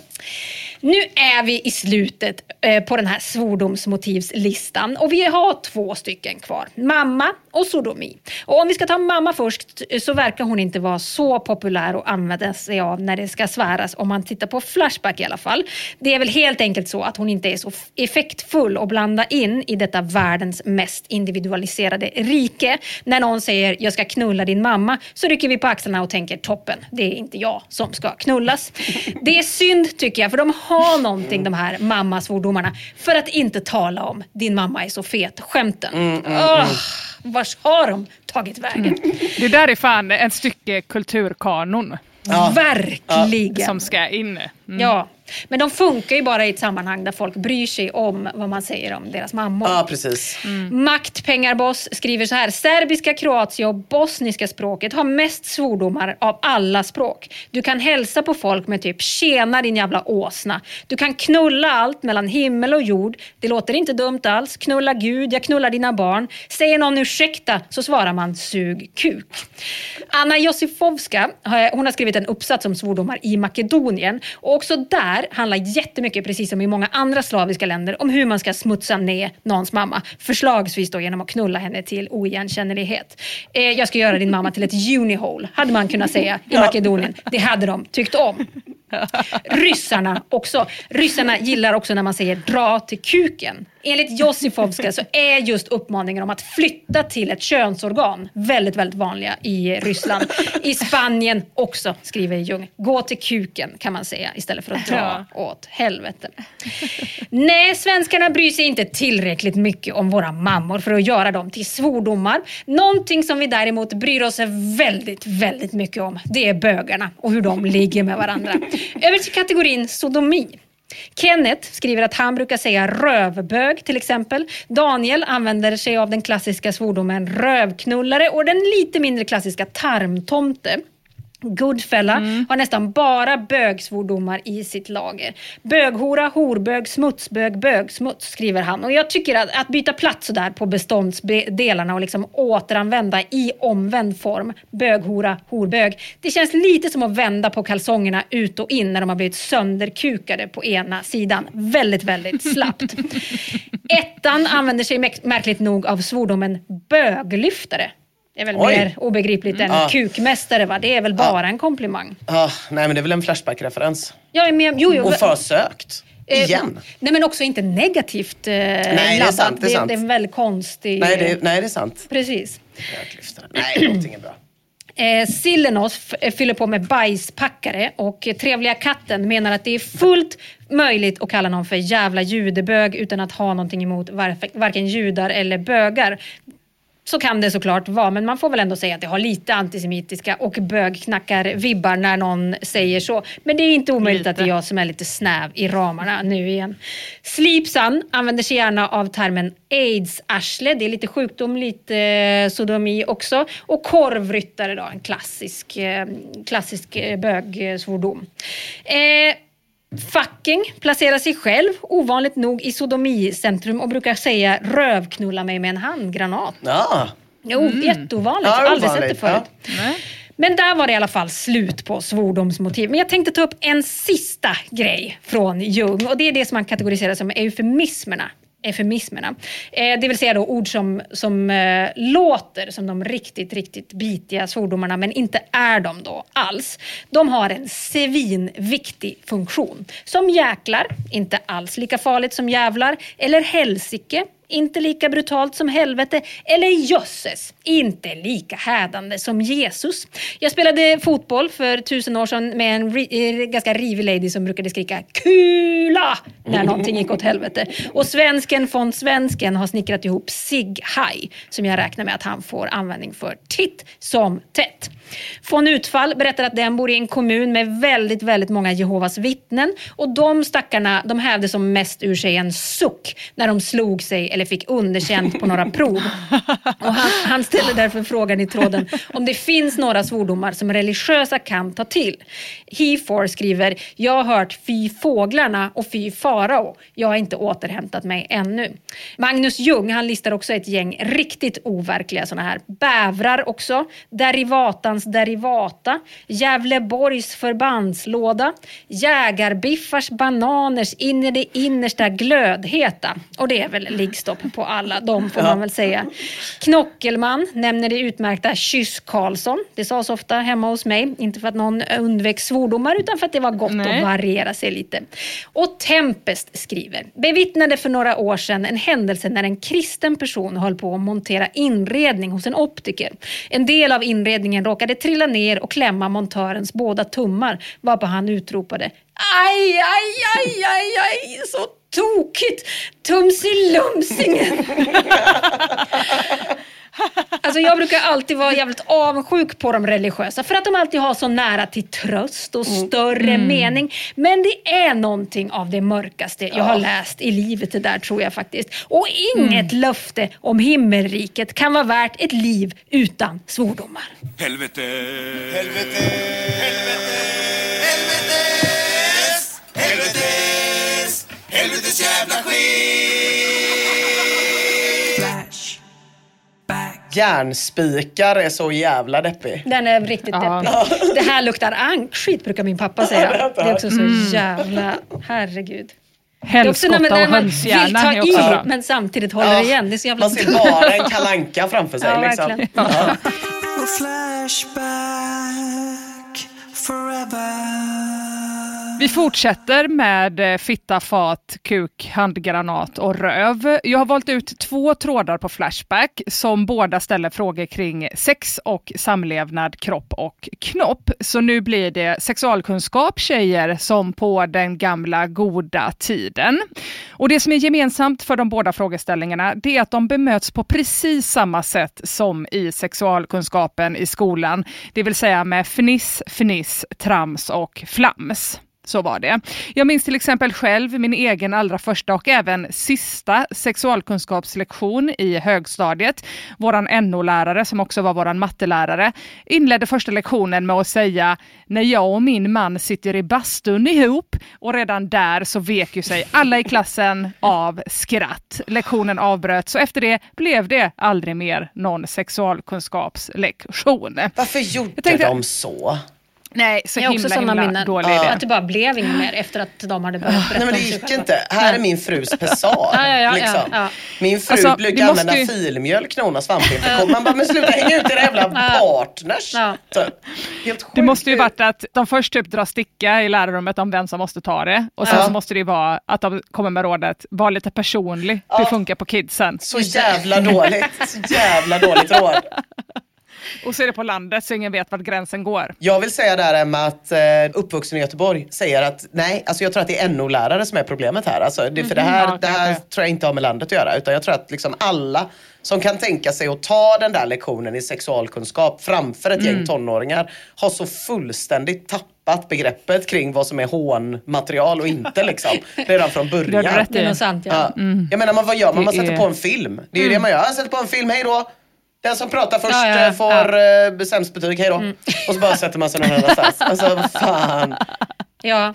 Nu är vi i slutet eh, på den här svordomsmotivslistan och vi har två stycken kvar. Mamma och sodomi. Och om vi ska ta mamma först så verkar hon inte vara så populär att använda sig av när det ska sväras om man tittar på Flashback i alla fall. Det är väl helt enkelt så att hon inte är så effektfull att blanda in i detta världens mest individualiserade rike. När någon säger jag ska knulla din mamma så rycker vi på axlarna och tänker toppen, det är inte jag som ska knullas. Det är synd tycker jag för de har någonting de här mammasvordomarna. För att inte tala om din mamma är så fet skämten. Mm, Åh, vars har de tagit vägen? Det där är fan ett stycke kulturkanon. Verkligen. Som ska in. Mm. Ja, men de funkar ju bara i ett sammanhang där folk bryr sig om vad man säger om deras mammor. Ja, precis. Maktpengarboss skriver så här. Serbiska, kroatiska och bosniska språket har mest svordomar av alla språk. Du kan hälsa på folk med typ “tjena din jävla åsna”. Du kan knulla allt mellan himmel och jord. Det låter inte dumt alls. Knulla Gud, jag knullar dina barn. Säger någon ursäkta så svarar man “sug kuk”. Anna Josifovska, har- hon har skrivit en uppsats om svordomar i Makedonien. Och också där handlar jättemycket, precis som i många andra slaviska länder, om hur man ska smutsa ner någons mamma. Förslagsvis då genom att knulla henne till oigenkännlighet. Eh, jag ska göra din mamma till ett unihole, hade man kunnat säga i Makedonien. Det hade de tyckt om. Ryssarna också. Ryssarna gillar också när man säger dra till kuken. Enligt Josifovska så är just uppmaningen om att flytta till ett könsorgan väldigt, väldigt vanliga i Ryssland. I Spanien också, skriver Jung. Gå till kuken kan man säga istället för att dra åt helvete. Nej, svenskarna bryr sig inte tillräckligt mycket om våra mammor för att göra dem till svordomar. Någonting som vi däremot bryr oss väldigt, väldigt mycket om, det är bögarna och hur de ligger med varandra. Över till kategorin sodomi. Kenneth skriver att han brukar säga rövbög till exempel. Daniel använder sig av den klassiska svordomen rövknullare och den lite mindre klassiska tarmtomte. Goodfella har nästan bara bögsvordomar i sitt lager. Böghora, horbög, smutsbög, bögsmuts skriver han. Och jag tycker att, att byta plats sådär på beståndsdelarna och liksom återanvända i omvänd form, böghora, horbög. Det känns lite som att vända på kalsongerna ut och in när de har blivit sönderkukade på ena sidan. Väldigt, väldigt (laughs) slappt. Ettan använder sig märkligt nog av svordomen böglyftare. Det är väl Oj. mer obegripligt än Ja. kukmästare va? Det är väl bara en komplimang. Ah, nej, men det är väl en Flashback-referens. Jag är med, jo, jo, Och försökt. Eh, Igen. Nej men också inte negativt eh, det är sant, det är sant. det är en väldigt konstig... Nej, det är, nej, det är sant. Precis. Nej, någonting är bra. (clears throat) Eh, Sillenos eh, fyller på med bajspackare och Trevliga katten menar att det är fullt möjligt att kalla någon för jävla judebög utan att ha någonting emot var- varken judar eller bögar. Så kan det såklart vara, men man får väl ändå säga att det har lite antisemitiska och bögknackar-vibbar när någon säger så. Men det är inte omöjligt att det är jag som är lite snäv i ramarna nu igen. Sleepsan använder sig gärna av termen aids-arsle. Det är lite sjukdom, lite eh, sodomi också. Och korvryttare då, en klassisk, eh, klassisk eh, bögsvordom. Eh, Fucking placerar sig själv ovanligt nog i sodomicentrum och brukar säga rövknulla mig med en handgranat. Ja. Jo, jätteovanligt. Ja, Aldrig sett det förut. Men där var det i alla fall slut på svordomsmotiv. Men jag tänkte ta upp en sista grej från Jung och det är det som man kategoriserar som eufemismerna eufemismerna. Eh, det vill säga då ord som, som eh, låter som de riktigt, riktigt bitiga svordomarna men inte är de då alls. De har en svinviktig funktion. Som jäklar, inte alls lika farligt som jävlar, eller helsike, inte lika brutalt som helvete. Eller jösses, inte lika hädande som Jesus. Jag spelade fotboll för tusen år sedan med en ri- eh, ganska rivig lady som brukade skrika KULA när någonting gick åt helvete. Och svensken från svensken har snickrat ihop Sig High som jag räknar med att han får användning för titt som tätt. Von Utfall berättar att den bor i en kommun med väldigt, väldigt många Jehovas vittnen och de stackarna de hävde som mest ur sig en suck när de slog sig eller fick underkänt på några prov. Och han, han ställer därför frågan i tråden om det finns några svordomar som religiösa kan ta till. He4 skriver, jag har hört fy fåglarna och fy farao. Jag har inte återhämtat mig ännu. Magnus Ljung han listar också ett gäng riktigt overkliga sådana här. Bävrar också, derivatans derivata, Gävleborgs förbandslåda, jägarbiffars bananers in i det innersta glödheta. Och det är väl liggstopp på alla de får man väl säga. Knockelman nämner det utmärkta Kyss Karlsson. Det sades ofta hemma hos mig. Inte för att någon undvek svordomar utan för att det var gott Nej. att variera sig lite. Och Tempest skriver. Bevittnade för några år sedan en händelse när en kristen person höll på att montera inredning hos en optiker. En del av inredningen råkade trilla ner och klämma montörens båda tummar varpå han utropade Aj, aj, aj, aj, aj, så tokigt! Tumsilumsingen! (laughs) (laughs) Alltså jag brukar alltid vara jävligt avundsjuk på de religiösa för att de alltid har så nära till tröst och större Mm. mening. Men det är någonting av det mörkaste jag har läst i livet det där tror jag faktiskt. Och inget Mm. löfte om himmelriket kan vara värt ett liv utan svordomar. Helvete! Helvete! Helvetes! Helvetes! Helvetes jävla skit! Järnspikar är så jävla deppig. Den är riktigt deppig. Det här luktar ankskit brukar min pappa säga. Det är också så Mm. jävla, herregud. Det är också när man- Helskotta och hönshjärna är också bra. men samtidigt håller Ja, igen. Det är så jävla Man ser bara en kalanka framför sig. Ja, liksom. verkligen. Ja. Flashback forever vi fortsätter med eh, fitta, fat, kuk, handgranat och röv. Jag har valt ut två trådar på Flashback som båda ställer frågor kring sex och samlevnad, kropp och knopp. Så nu blir det sexualkunskap tjejer som på den gamla goda tiden. Och det som är gemensamt för de båda frågeställningarna det är att de bemöts på precis samma sätt som i sexualkunskapen i skolan. Det vill säga med fniss, fniss, trams och flams. Så var det. Jag minns till exempel själv min egen allra första och även sista sexualkunskapslektion i högstadiet. Våran NO-lärare, som också var våran mattelärare, inledde första lektionen med att säga när jag och min man sitter i bastun ihop och redan där så vek ju sig alla i klassen av skratt. Lektionen avbröts och efter det blev det aldrig mer någon sexualkunskapslektion. Varför gjorde tänkte- de så? Nej, så Jag himla också himla minnen. dålig idé. Att det bara blev inget mer efter att de hade börjat berätta Nej men det gick inte. Här är min frus pessar. (laughs) Ja, ja, ja, liksom. ja, ja. Min fru Alltså, brukar använda ju- filmjölk när hon har svampinfektion. Man bara, men sluta hänga ut era jävla (laughs) partners. Typ. Helt sjukt. Det måste ju varit att de först typ drar sticka i lärarrummet om vem som måste ta det. Och sen Ja. så måste det ju vara att de kommer med rådet, var lite personlig, det funkar på kidsen. Så jävla dåligt. Så jävla dåligt råd. (laughs) Och så är det på landet så ingen vet vart gränsen går. Jag vill säga där Emma att eh, uppvuxen i Göteborg säger att nej, alltså jag tror att det är NO-lärare som är problemet här. Alltså, det, för det här, Mhm. Ja, det här tror jag inte har med landet att göra. Utan jag tror att liksom alla som kan tänka sig att ta den där lektionen i sexualkunskap framför ett Mm. gäng tonåringar har så fullständigt tappat begreppet kring vad som är hånmaterial och inte liksom. (laughs) Redan från början. Det du rätt i. Det är sant ja. Mm. Jag menar, man, vad gör man? Man sätter är- på en film. Det är ju det man gör. Jag sätter på en film, hej då. Den som pratar först Ja, ja, eh, får ja. sämst betyg, hej då. Och så bara sätter man sig någon annanstans. (laughs) Alltså vad fan. ja.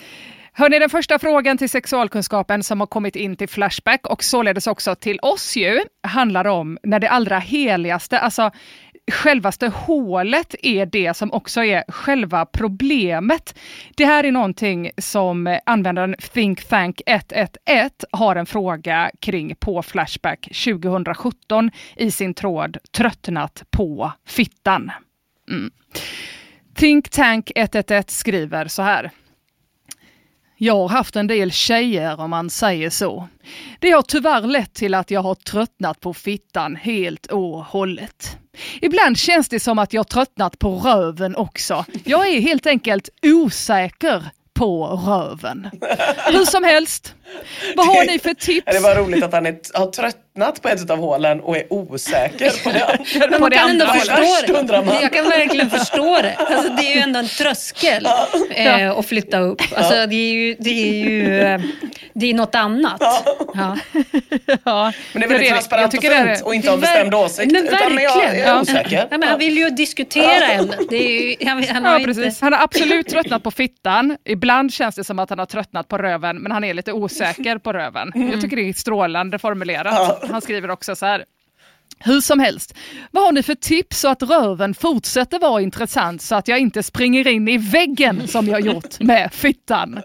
Hörni, den första frågan till sexualkunskapen som har kommit in till Flashback och således också till oss ju, handlar om när det allra heligaste, alltså självaste hålet är det som också är själva problemet. Det här är någonting som användaren ThinkThank111 har en fråga kring på Flashback 2017 i sin tråd Tröttnat på fittan. Mm. ThinkTank111 skriver så här. Jag har haft en del tjejer om man säger så. Det har tyvärr lett till att jag har tröttnat på fittan helt och hållet. Ibland känns det som att jag tröttnat på röven också. Jag är helt enkelt osäker på röven. Hur som helst, vad har ni för tips? Det var roligt att han är, har tröttnat på ett av hålen och är osäker på det, (laughs) Men på man det kan andra. Först undrar det. man. Jag kan verkligen förstå det. Alltså, det är ju ändå en tröskel eh, att flytta upp. Alltså, det är ju, det är ju eh, det är något annat. Ja. ja. (laughs) Men det är väldigt transparent jag tycker och fint och inte av bestämd åsikt. Men utan jag verkligen. är osäker. Ja, men han vill ju diskutera ämnet. Det är ju, han, han har Ja, inte... Han har absolut tröttnat på fittan. Ibland känns det som att han har tröttnat på röven, men han är lite osäker på röven. Mm. Jag tycker det är strålande formulerat. Han skriver också så här. Hur som helst, vad har ni för tips så att röven fortsätter vara intressant så att jag inte springer in i väggen som jag gjort med fittan?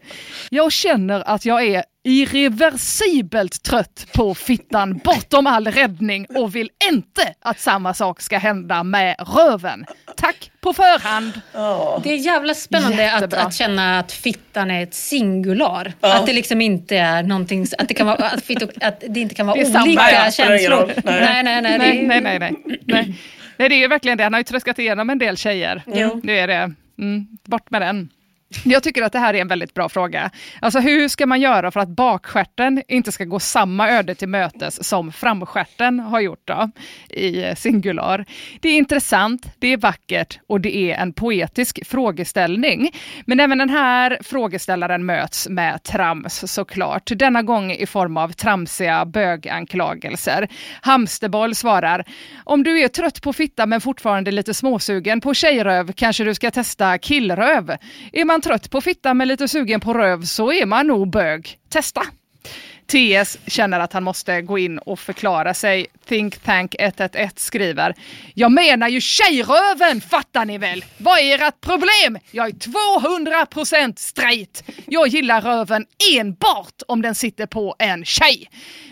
Jag känner att jag är irreversibelt trött på fittan bortom all räddning och vill inte att samma sak ska hända med röven. Tack på förhand! Det är jävla spännande att, att känna att fittan är ett singular. Att det liksom inte är någonting, att det, kan vara, att, fitto, att det inte kan vara Det är samma. olika Nej, känslor. Nej, nej, nej. det är- nej, nej, nej, nej. Nej, det är ju verkligen det. Han har ju tröskat igenom en del tjejer. Jo. Nu är det, mm, bort med den. Jag tycker att det här är en väldigt bra fråga. Alltså hur ska man göra för att bakskärten inte ska gå samma öde till mötes som framskärten har gjort då, i eh, singular? Det är intressant, det är vackert och det är en poetisk frågeställning. Men även den här frågeställaren möts med trams såklart. Denna gång i form av tramsiga böganklagelser. Hamsterboll svarar, om du är trött på fitta men fortfarande lite småsugen på tjejröv kanske du ska testa killröv. Är man trött på fitta men lite sugen på röv så är man nog bög. Testa! TS känner att han måste gå in och förklara sig. ThinkTank111 skriver. Jag menar ju tjejröven, fattar ni väl? Vad är ert problem? Jag är 200% straight. Jag gillar röven enbart om den sitter på en tjej.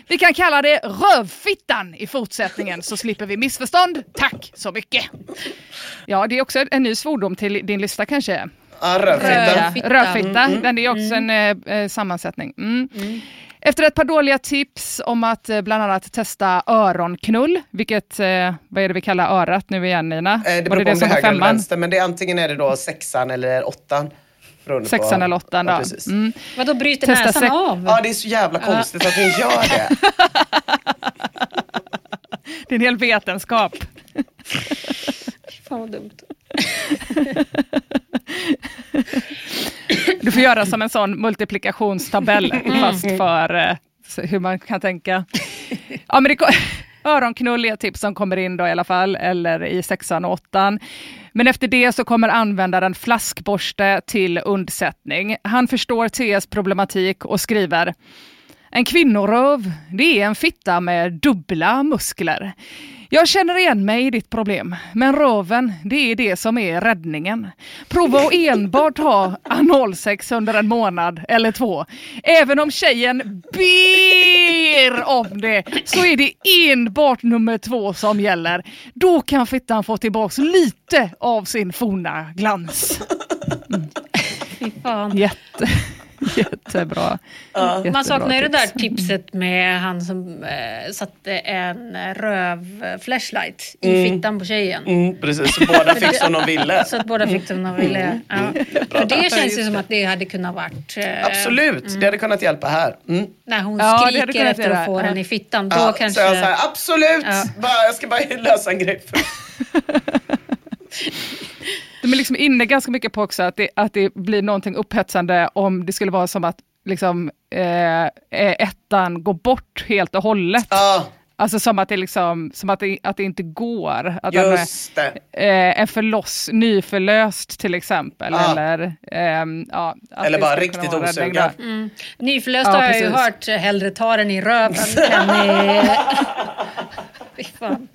Vi kan kalla det rövfittan i fortsättningen så slipper vi missförstånd. Tack så mycket. Ja, det är också en ny svordom till din lista kanske. Ja, rövfitta. Rövfitta. Rövfitta. Mm. Den är också en eh, eh, sammansättning. Mm. Efter ett par dåliga tips om att eh, bland annat testa öronknull, vilket, eh, vad är det vi kallar örat nu igen Nina? Eh, Det beror på om det är höger eller femman? vänster, men det är antingen är det då sexan eller åttan. beroende på- Sexan eller åttan Ja, då. Mm. Vadå bryter Testa näsan sex- av? Ja, det är så jävla konstigt att hon gör det. (laughs) Det är en hel vetenskap. Fan vad dumt. Du får göra som en sån multiplikationstabell fast för eh, hur man kan tänka. Ja, men det, öronknull är ett tips som kommer in då i alla fall, eller i sexan och åttan. Men efter det så kommer användaren flaskborste till undsättning. Han förstår TS problematik och skriver en kvinnoröv, det är en fitta med dubbla muskler. Jag känner igen mig i ditt problem, men röven, det är det som är räddningen. Prova att enbart ha analsex under en månad eller två. Även om tjejen ber om det, så är det enbart nummer två som gäller. Då kan fittan få tillbaks lite av sin forna glans. (laughs) Fy fan. Jätte, (laughs) jättebra. Man Jättebra saknar ju det där tips. tipset med han som eh, satte en röv-flashlight i Mm. fittan på tjejen. Mm, precis, så båda fick som de ville. (laughs) Så att båda fick som de ville. Ja. För det känns ju som att det hade kunnat varit... eh, Absolut, det hade kunnat hjälpa här. Mm. När hon Ja, skriker efter att få Ja. den i fittan. Då Ja, kanske... Så jag här, absolut, Ja. bara, jag ska bara lösa en grej. (laughs) De är liksom inne ganska mycket på också att det, att det blir någonting upphetsande om det skulle vara som att liksom, eh, eh, ettan går bort helt och hållet. Ja, Alltså som att det, liksom, som att det, att det inte går. Att den är, just det. eh, är förloss, nyförlöst till exempel. Ja. Eller, ehm, ja, att Eller det bara riktigt osugen. Mm. Nyförlöst Ja, har jag ju precis. hört hellre ta den i röven än i... (laughs) (laughs) Fan.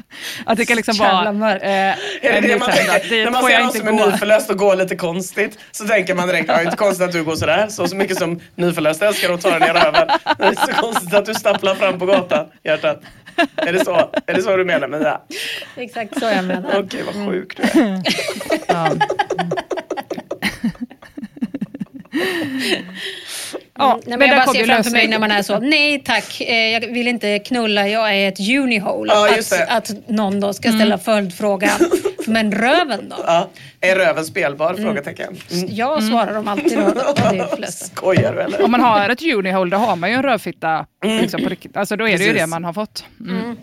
Att det kan liksom vara mörkt. eh, Är det det man tänker? När man ser någon som är gå. nyförlöst och går lite konstigt så tänker man direkt, ja, inte konstigt att du går sådär. Så, så mycket som nyförlöst älskar att ta den i röven. Det är så konstigt att du stapplar fram på gatan, hjärtat. Är det så, är det så du menar Mia? Exakt så jag menar. Okej, vad sjuk du är. Ja, (laughs) Mm, Nej, men men jag bara ser framför mig när man är så, nej tack, eh, jag vill inte knulla, jag är ett unihole. Ja, att, att någon då ska ställa Mm. följdfrågan, (laughs) men röven då? Ja. Är röven spelbar? Mm. Frågetecken. Mm. Jag svarar dem alltid (laughs) då. Flesta. Skojar du eller? Om man har ett unihole då har man ju en rövfitta. Liksom på riktigt. Alltså då är det ju Precis. det man har fått. Mm.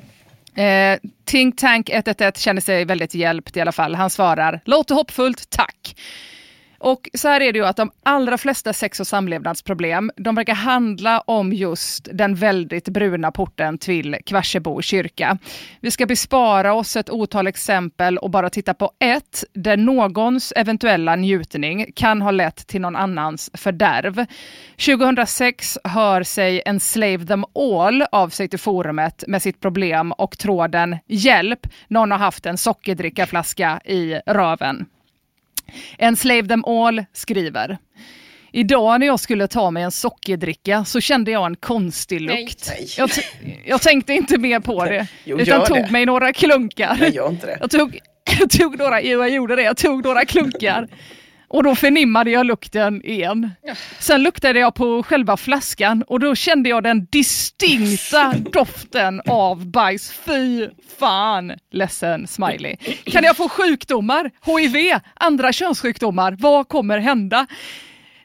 Eh, Think Tank 111 känner sig väldigt hjälpt i alla fall. Han svarar, låter hoppfullt, tack. Och så här är det ju att de allra flesta sex och samlevnadsproblem, de verkar handla om just den väldigt bruna porten till Kvarsebo kyrka. Vi ska bespara oss ett otal exempel och bara titta på ett, där någons eventuella njutning kan ha lett till någon annans fördärv. 2006 hör sig en slave them all av sig till forumet med sitt problem och tråden “Hjälp, någon har haft en sockerdrickaflaska i röven”. Enslave them all skriver. Idag när jag skulle ta mig en sockerdricka så kände jag en konstig lukt. Jag, t- jag tänkte inte mer på det. Jo, utan tog det. mig några klunkar. Nej. Jag tog, (laughs) jag tog några, jo, jag gjorde det, jag tog några klunkar. Och då förnimmade jag lukten igen. Sen luktade jag på själva flaskan och då kände jag den distinkta (laughs) doften av bajs. Fy fan! Ledsen smiley. Kan jag få sjukdomar? HIV? Andra könssjukdomar? Vad kommer hända?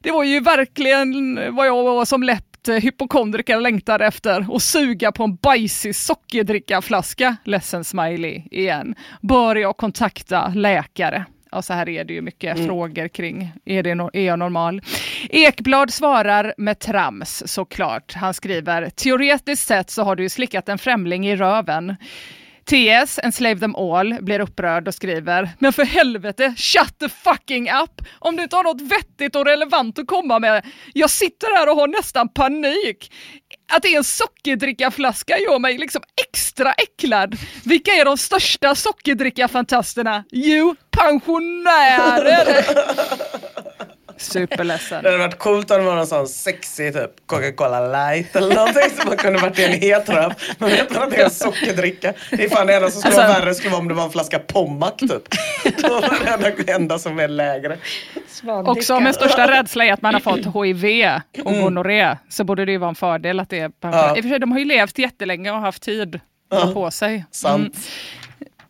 Det var ju verkligen vad jag var som lätt hypokondriker längtade efter och suga på en bajsig sockerdrickaflaska. Ledsen smiley igen. Bör jag kontakta läkare? Ja, så här är det ju mycket Mm. frågor kring, är, det no- är jag normal? Ekblad svarar med trams såklart. Han skriver, teoretiskt sett så har du ju slickat en främling i röven. TS, Enslave them all, blir upprörd och skriver Men för helvete, shut the fucking up! Om du inte har något vettigt och relevant att komma med. Jag sitter här och har nästan panik. Att det är en sockerdrickaflaska gör mig liksom extra äcklad. Vilka är de största sockerdrickafantasterna? Jo, pensionärer! (laughs) Superledsen. Det hade varit coolt om det var någon sån sexig typ Coca-Cola light eller någonting som man kunde varit i en het röv. Man vet att det är en sockerdricka. Det är fan det enda som skulle Alltså- vara värre skulle vara om det var en flaska Pommac typ. Då var det enda, enda som är lägre. Också om en största rädsla är att man har fått HIV och Mm. gonorré så borde det ju vara en fördel att det är Ja. I och för sig, de har ju levt jättelänge och haft tid att ta på sig. Sant.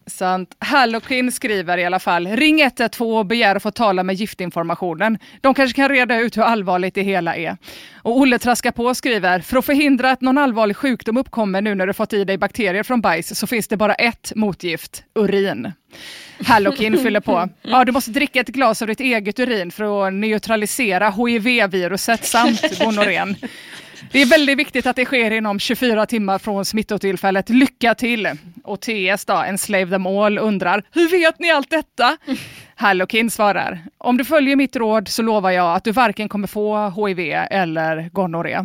Sant. Halloween skriver i alla fall, ring 112 och begär att få tala med giftinformationen. De kanske kan reda ut hur allvarligt det hela är. Och Olle traskar på skriver, för att förhindra att någon allvarlig sjukdom uppkommer nu när du fått i dig bakterier från bajs så finns det bara ett motgift, urin. Halloween fyller på. (laughs) Ja, du måste dricka ett glas av ditt eget urin för att neutralisera HIV-viruset samt gonorrén. Det är väldigt viktigt att det sker inom 24 timmar från smittotillfället. Lycka till! Och TS då, en slave them all, undrar hur vet ni allt detta? (laughs) Halloween svarar, om du följer mitt råd så lovar jag att du varken kommer få HIV eller gonorré.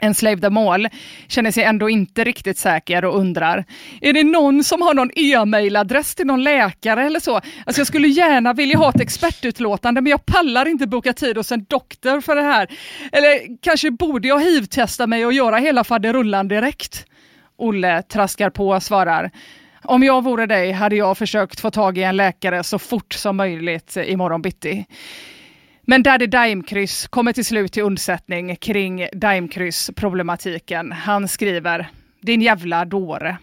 En slave them känner sig ändå inte riktigt säker och undrar, är det någon som har någon e-mailadress till någon läkare eller så? Alltså jag skulle gärna vilja ha ett expertutlåtande men jag pallar inte boka tid hos en doktor för det här. Eller kanske borde jag hiv-testa mig och göra hela faderullan direkt? Olle traskar på och svarar, om jag vore dig hade jag försökt få tag i en läkare så fort som möjligt imorgon bitti. Men Daddy Daimkryss kommer till slut till undsättning kring Daimkryss-problematiken. Han skriver din jävla dåre.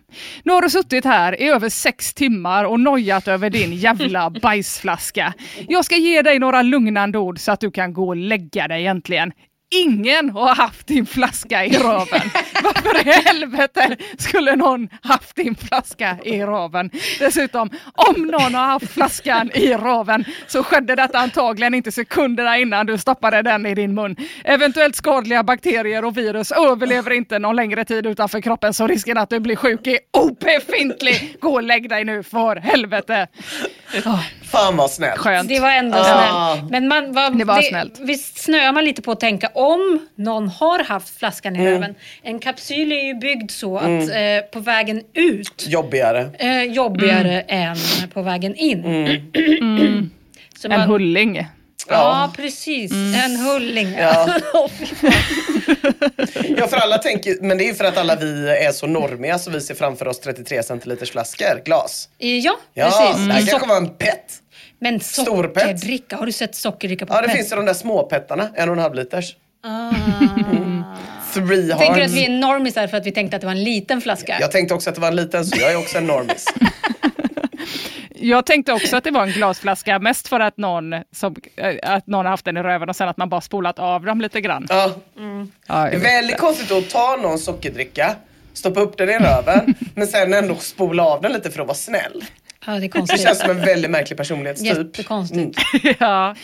Nu har du suttit här i över sex timmar och nojat över din jävla bajsflaska. Jag ska ge dig några lugnande ord så att du kan gå och lägga dig äntligen. Ingen har haft din flaska i röven. (laughs) Varför i helvete skulle någon haft din flaska i röven? Dessutom, om någon har haft flaskan i röven så skedde detta antagligen inte sekunderna innan du stoppade den i din mun. Eventuellt skadliga bakterier och virus överlever inte någon längre tid utanför kroppen så risken att du blir sjuk är obefintlig. Gå och lägg dig nu för helvete. Fan vad snällt. Skönt. Det var ändå snällt. Men man, vad, Det var snällt. Visst snöar man lite på att tänka om någon har haft flaskan i Mm. röven. En kapsyl är ju byggd så att Mm. eh, på vägen ut Jobbigare. eh, jobbigare Mm. än på vägen in. Så En man- hulling. Ja, precis. En hulling. Ja. (laughs) (laughs) Ja, för alla tänker, men det är ju för att alla vi är så normiga så vi ser framför oss 33 centiliters flaskor, glas. ja, Ja, precis. det här kanske var en pett. Men sockerdricka, har du sett sockerdricka på Ja, det pett? finns ju de där småpettarna, en och en halv liters. Ah. (laughs) Three Tänker du att vi är normisar för att vi tänkte att det var en liten flaska? Jag tänkte också att det var en liten, så jag är också en normis. (laughs) Jag tänkte också att det var en glasflaska, mest för att någon, som, äh, att någon har haft den i röven och sen att man bara spolat av dem lite grann. Ja. Ja, Det är väldigt konstigt att ta någon sockerdricka, stoppa upp den i röven, (laughs) men sen ändå spola av den lite för att vara snäll. Ja, det är Det känns som en väldigt märklig personlighetstyp. Jättekonstigt. ja.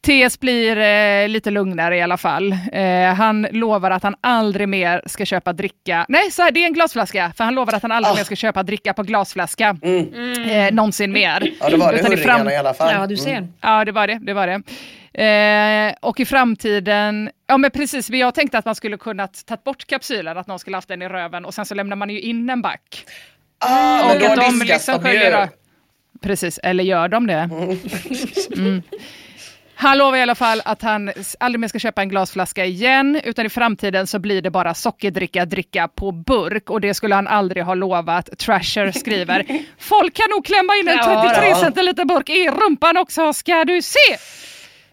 TS blir eh, lite lugnare i alla fall. Eh, han lovar att han aldrig mer ska köpa dricka. Nej, så här, det är en glasflaska. För han lovar att han aldrig mer ska köpa dricka på glasflaska. Eh, någonsin mer. Mm. Ja, det var det hurringarna i alla fall. Ja, du ser. Mm. Ja, det var det. det, var det. Eh, och i framtiden, ja men precis, jag tänkte att man skulle kunnat ta bort kapsylen, att någon skulle haft den i röven och sen så lämnar man ju in en back. Ah, och men då att de liksom sköljer Precis, eller gör de det? Mm. Han lovar i alla fall att han aldrig mer ska köpa en glasflaska igen, utan i framtiden så blir det bara sockerdricka dricka på burk och det skulle han aldrig ha lovat. Trasher skriver, (laughs) folk kan nog klämma in en Ja, 33 ja. centiliter burk i rumpan också, ska du se!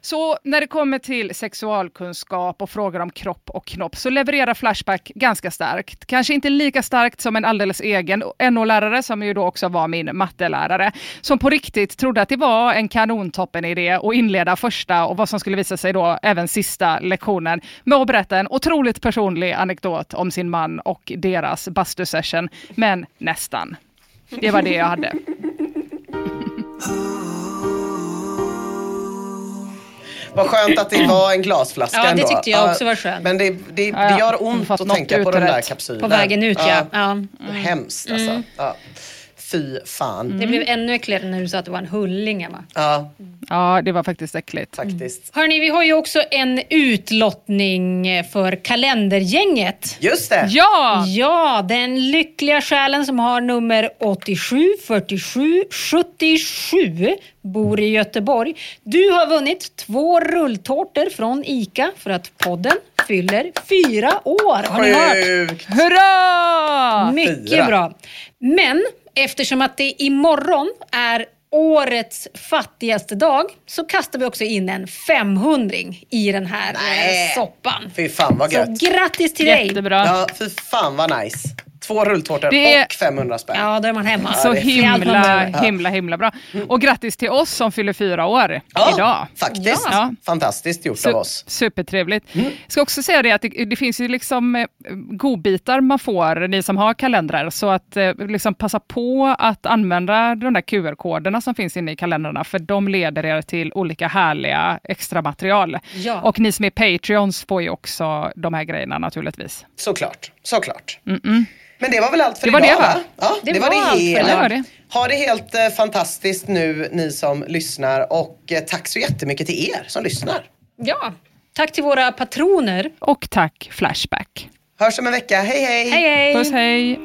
Så när det kommer till sexualkunskap och frågor om kropp och knopp så levererar Flashback ganska starkt. Kanske inte lika starkt som en alldeles egen NO-lärare som ju då också var min mattelärare. Som på riktigt trodde att det var en kanontoppen-idé att inleda första och vad som skulle visa sig då även sista lektionen med att berätta en otroligt personlig anekdot om sin man och deras bastusession. Men nästan. Det var det jag hade. (laughs) Vad skönt att det (clears throat) var en glasflaska Ja, det ändå. tyckte jag Ja, också var skönt. Men det, det, det gör ont att tänka på den där kapsylen. På vägen ut, ja. ja. Mm. Hemskt alltså. Ja. Fy fan. Det blev ännu äckligare när du sa att det var en hulling, Emma. Ja, Ja, det var faktiskt äckligt. faktiskt. Hörni, vi har ju också en utlottning för kalendergänget. Just det. Ja! Ja, den lyckliga själen som har nummer 87 47 77 bor i Göteborg. Du har vunnit två rulltårtor från ICA för att podden fyller fyra år. Har ni hört? Sjukt. Hurra! Mycket Fyra. bra. Men eftersom att det imorgon är årets fattigaste dag så kastar vi också in en 500 i den här eh, Nej. soppan. Fy fan vad Så gött. grattis till dig! Jättebra. Ja, fy fan vad nice. Två rulltårtor är- och 500 spänn. Ja, då är man hemma. Så man himla, himla, himla bra. Och grattis till oss som fyller fyra år Ja, idag. Faktiskt. Ja. Fantastiskt gjort Su- av oss. Supertrevligt. Jag ska också säga det att det, det finns ju liksom eh, godbitar man får, ni som har kalendrar, så att eh, liksom passa på att använda de där QR-koderna som finns inne i kalendrarna, för de leder er till olika härliga extra material. Ja. Och ni som är Patreons får ju också de här grejerna naturligtvis. Såklart. Såklart. Men det var väl allt för Det var idag det, va? va? Ja, Det var allt för hela. idag. Det var det. Ha det helt eh, fantastiskt nu ni som lyssnar och eh, tack så jättemycket till er som lyssnar. Ja, tack till våra patroner. Och tack Flashback. Hörs om en vecka. Hej hej! Hej hej! Puss hej!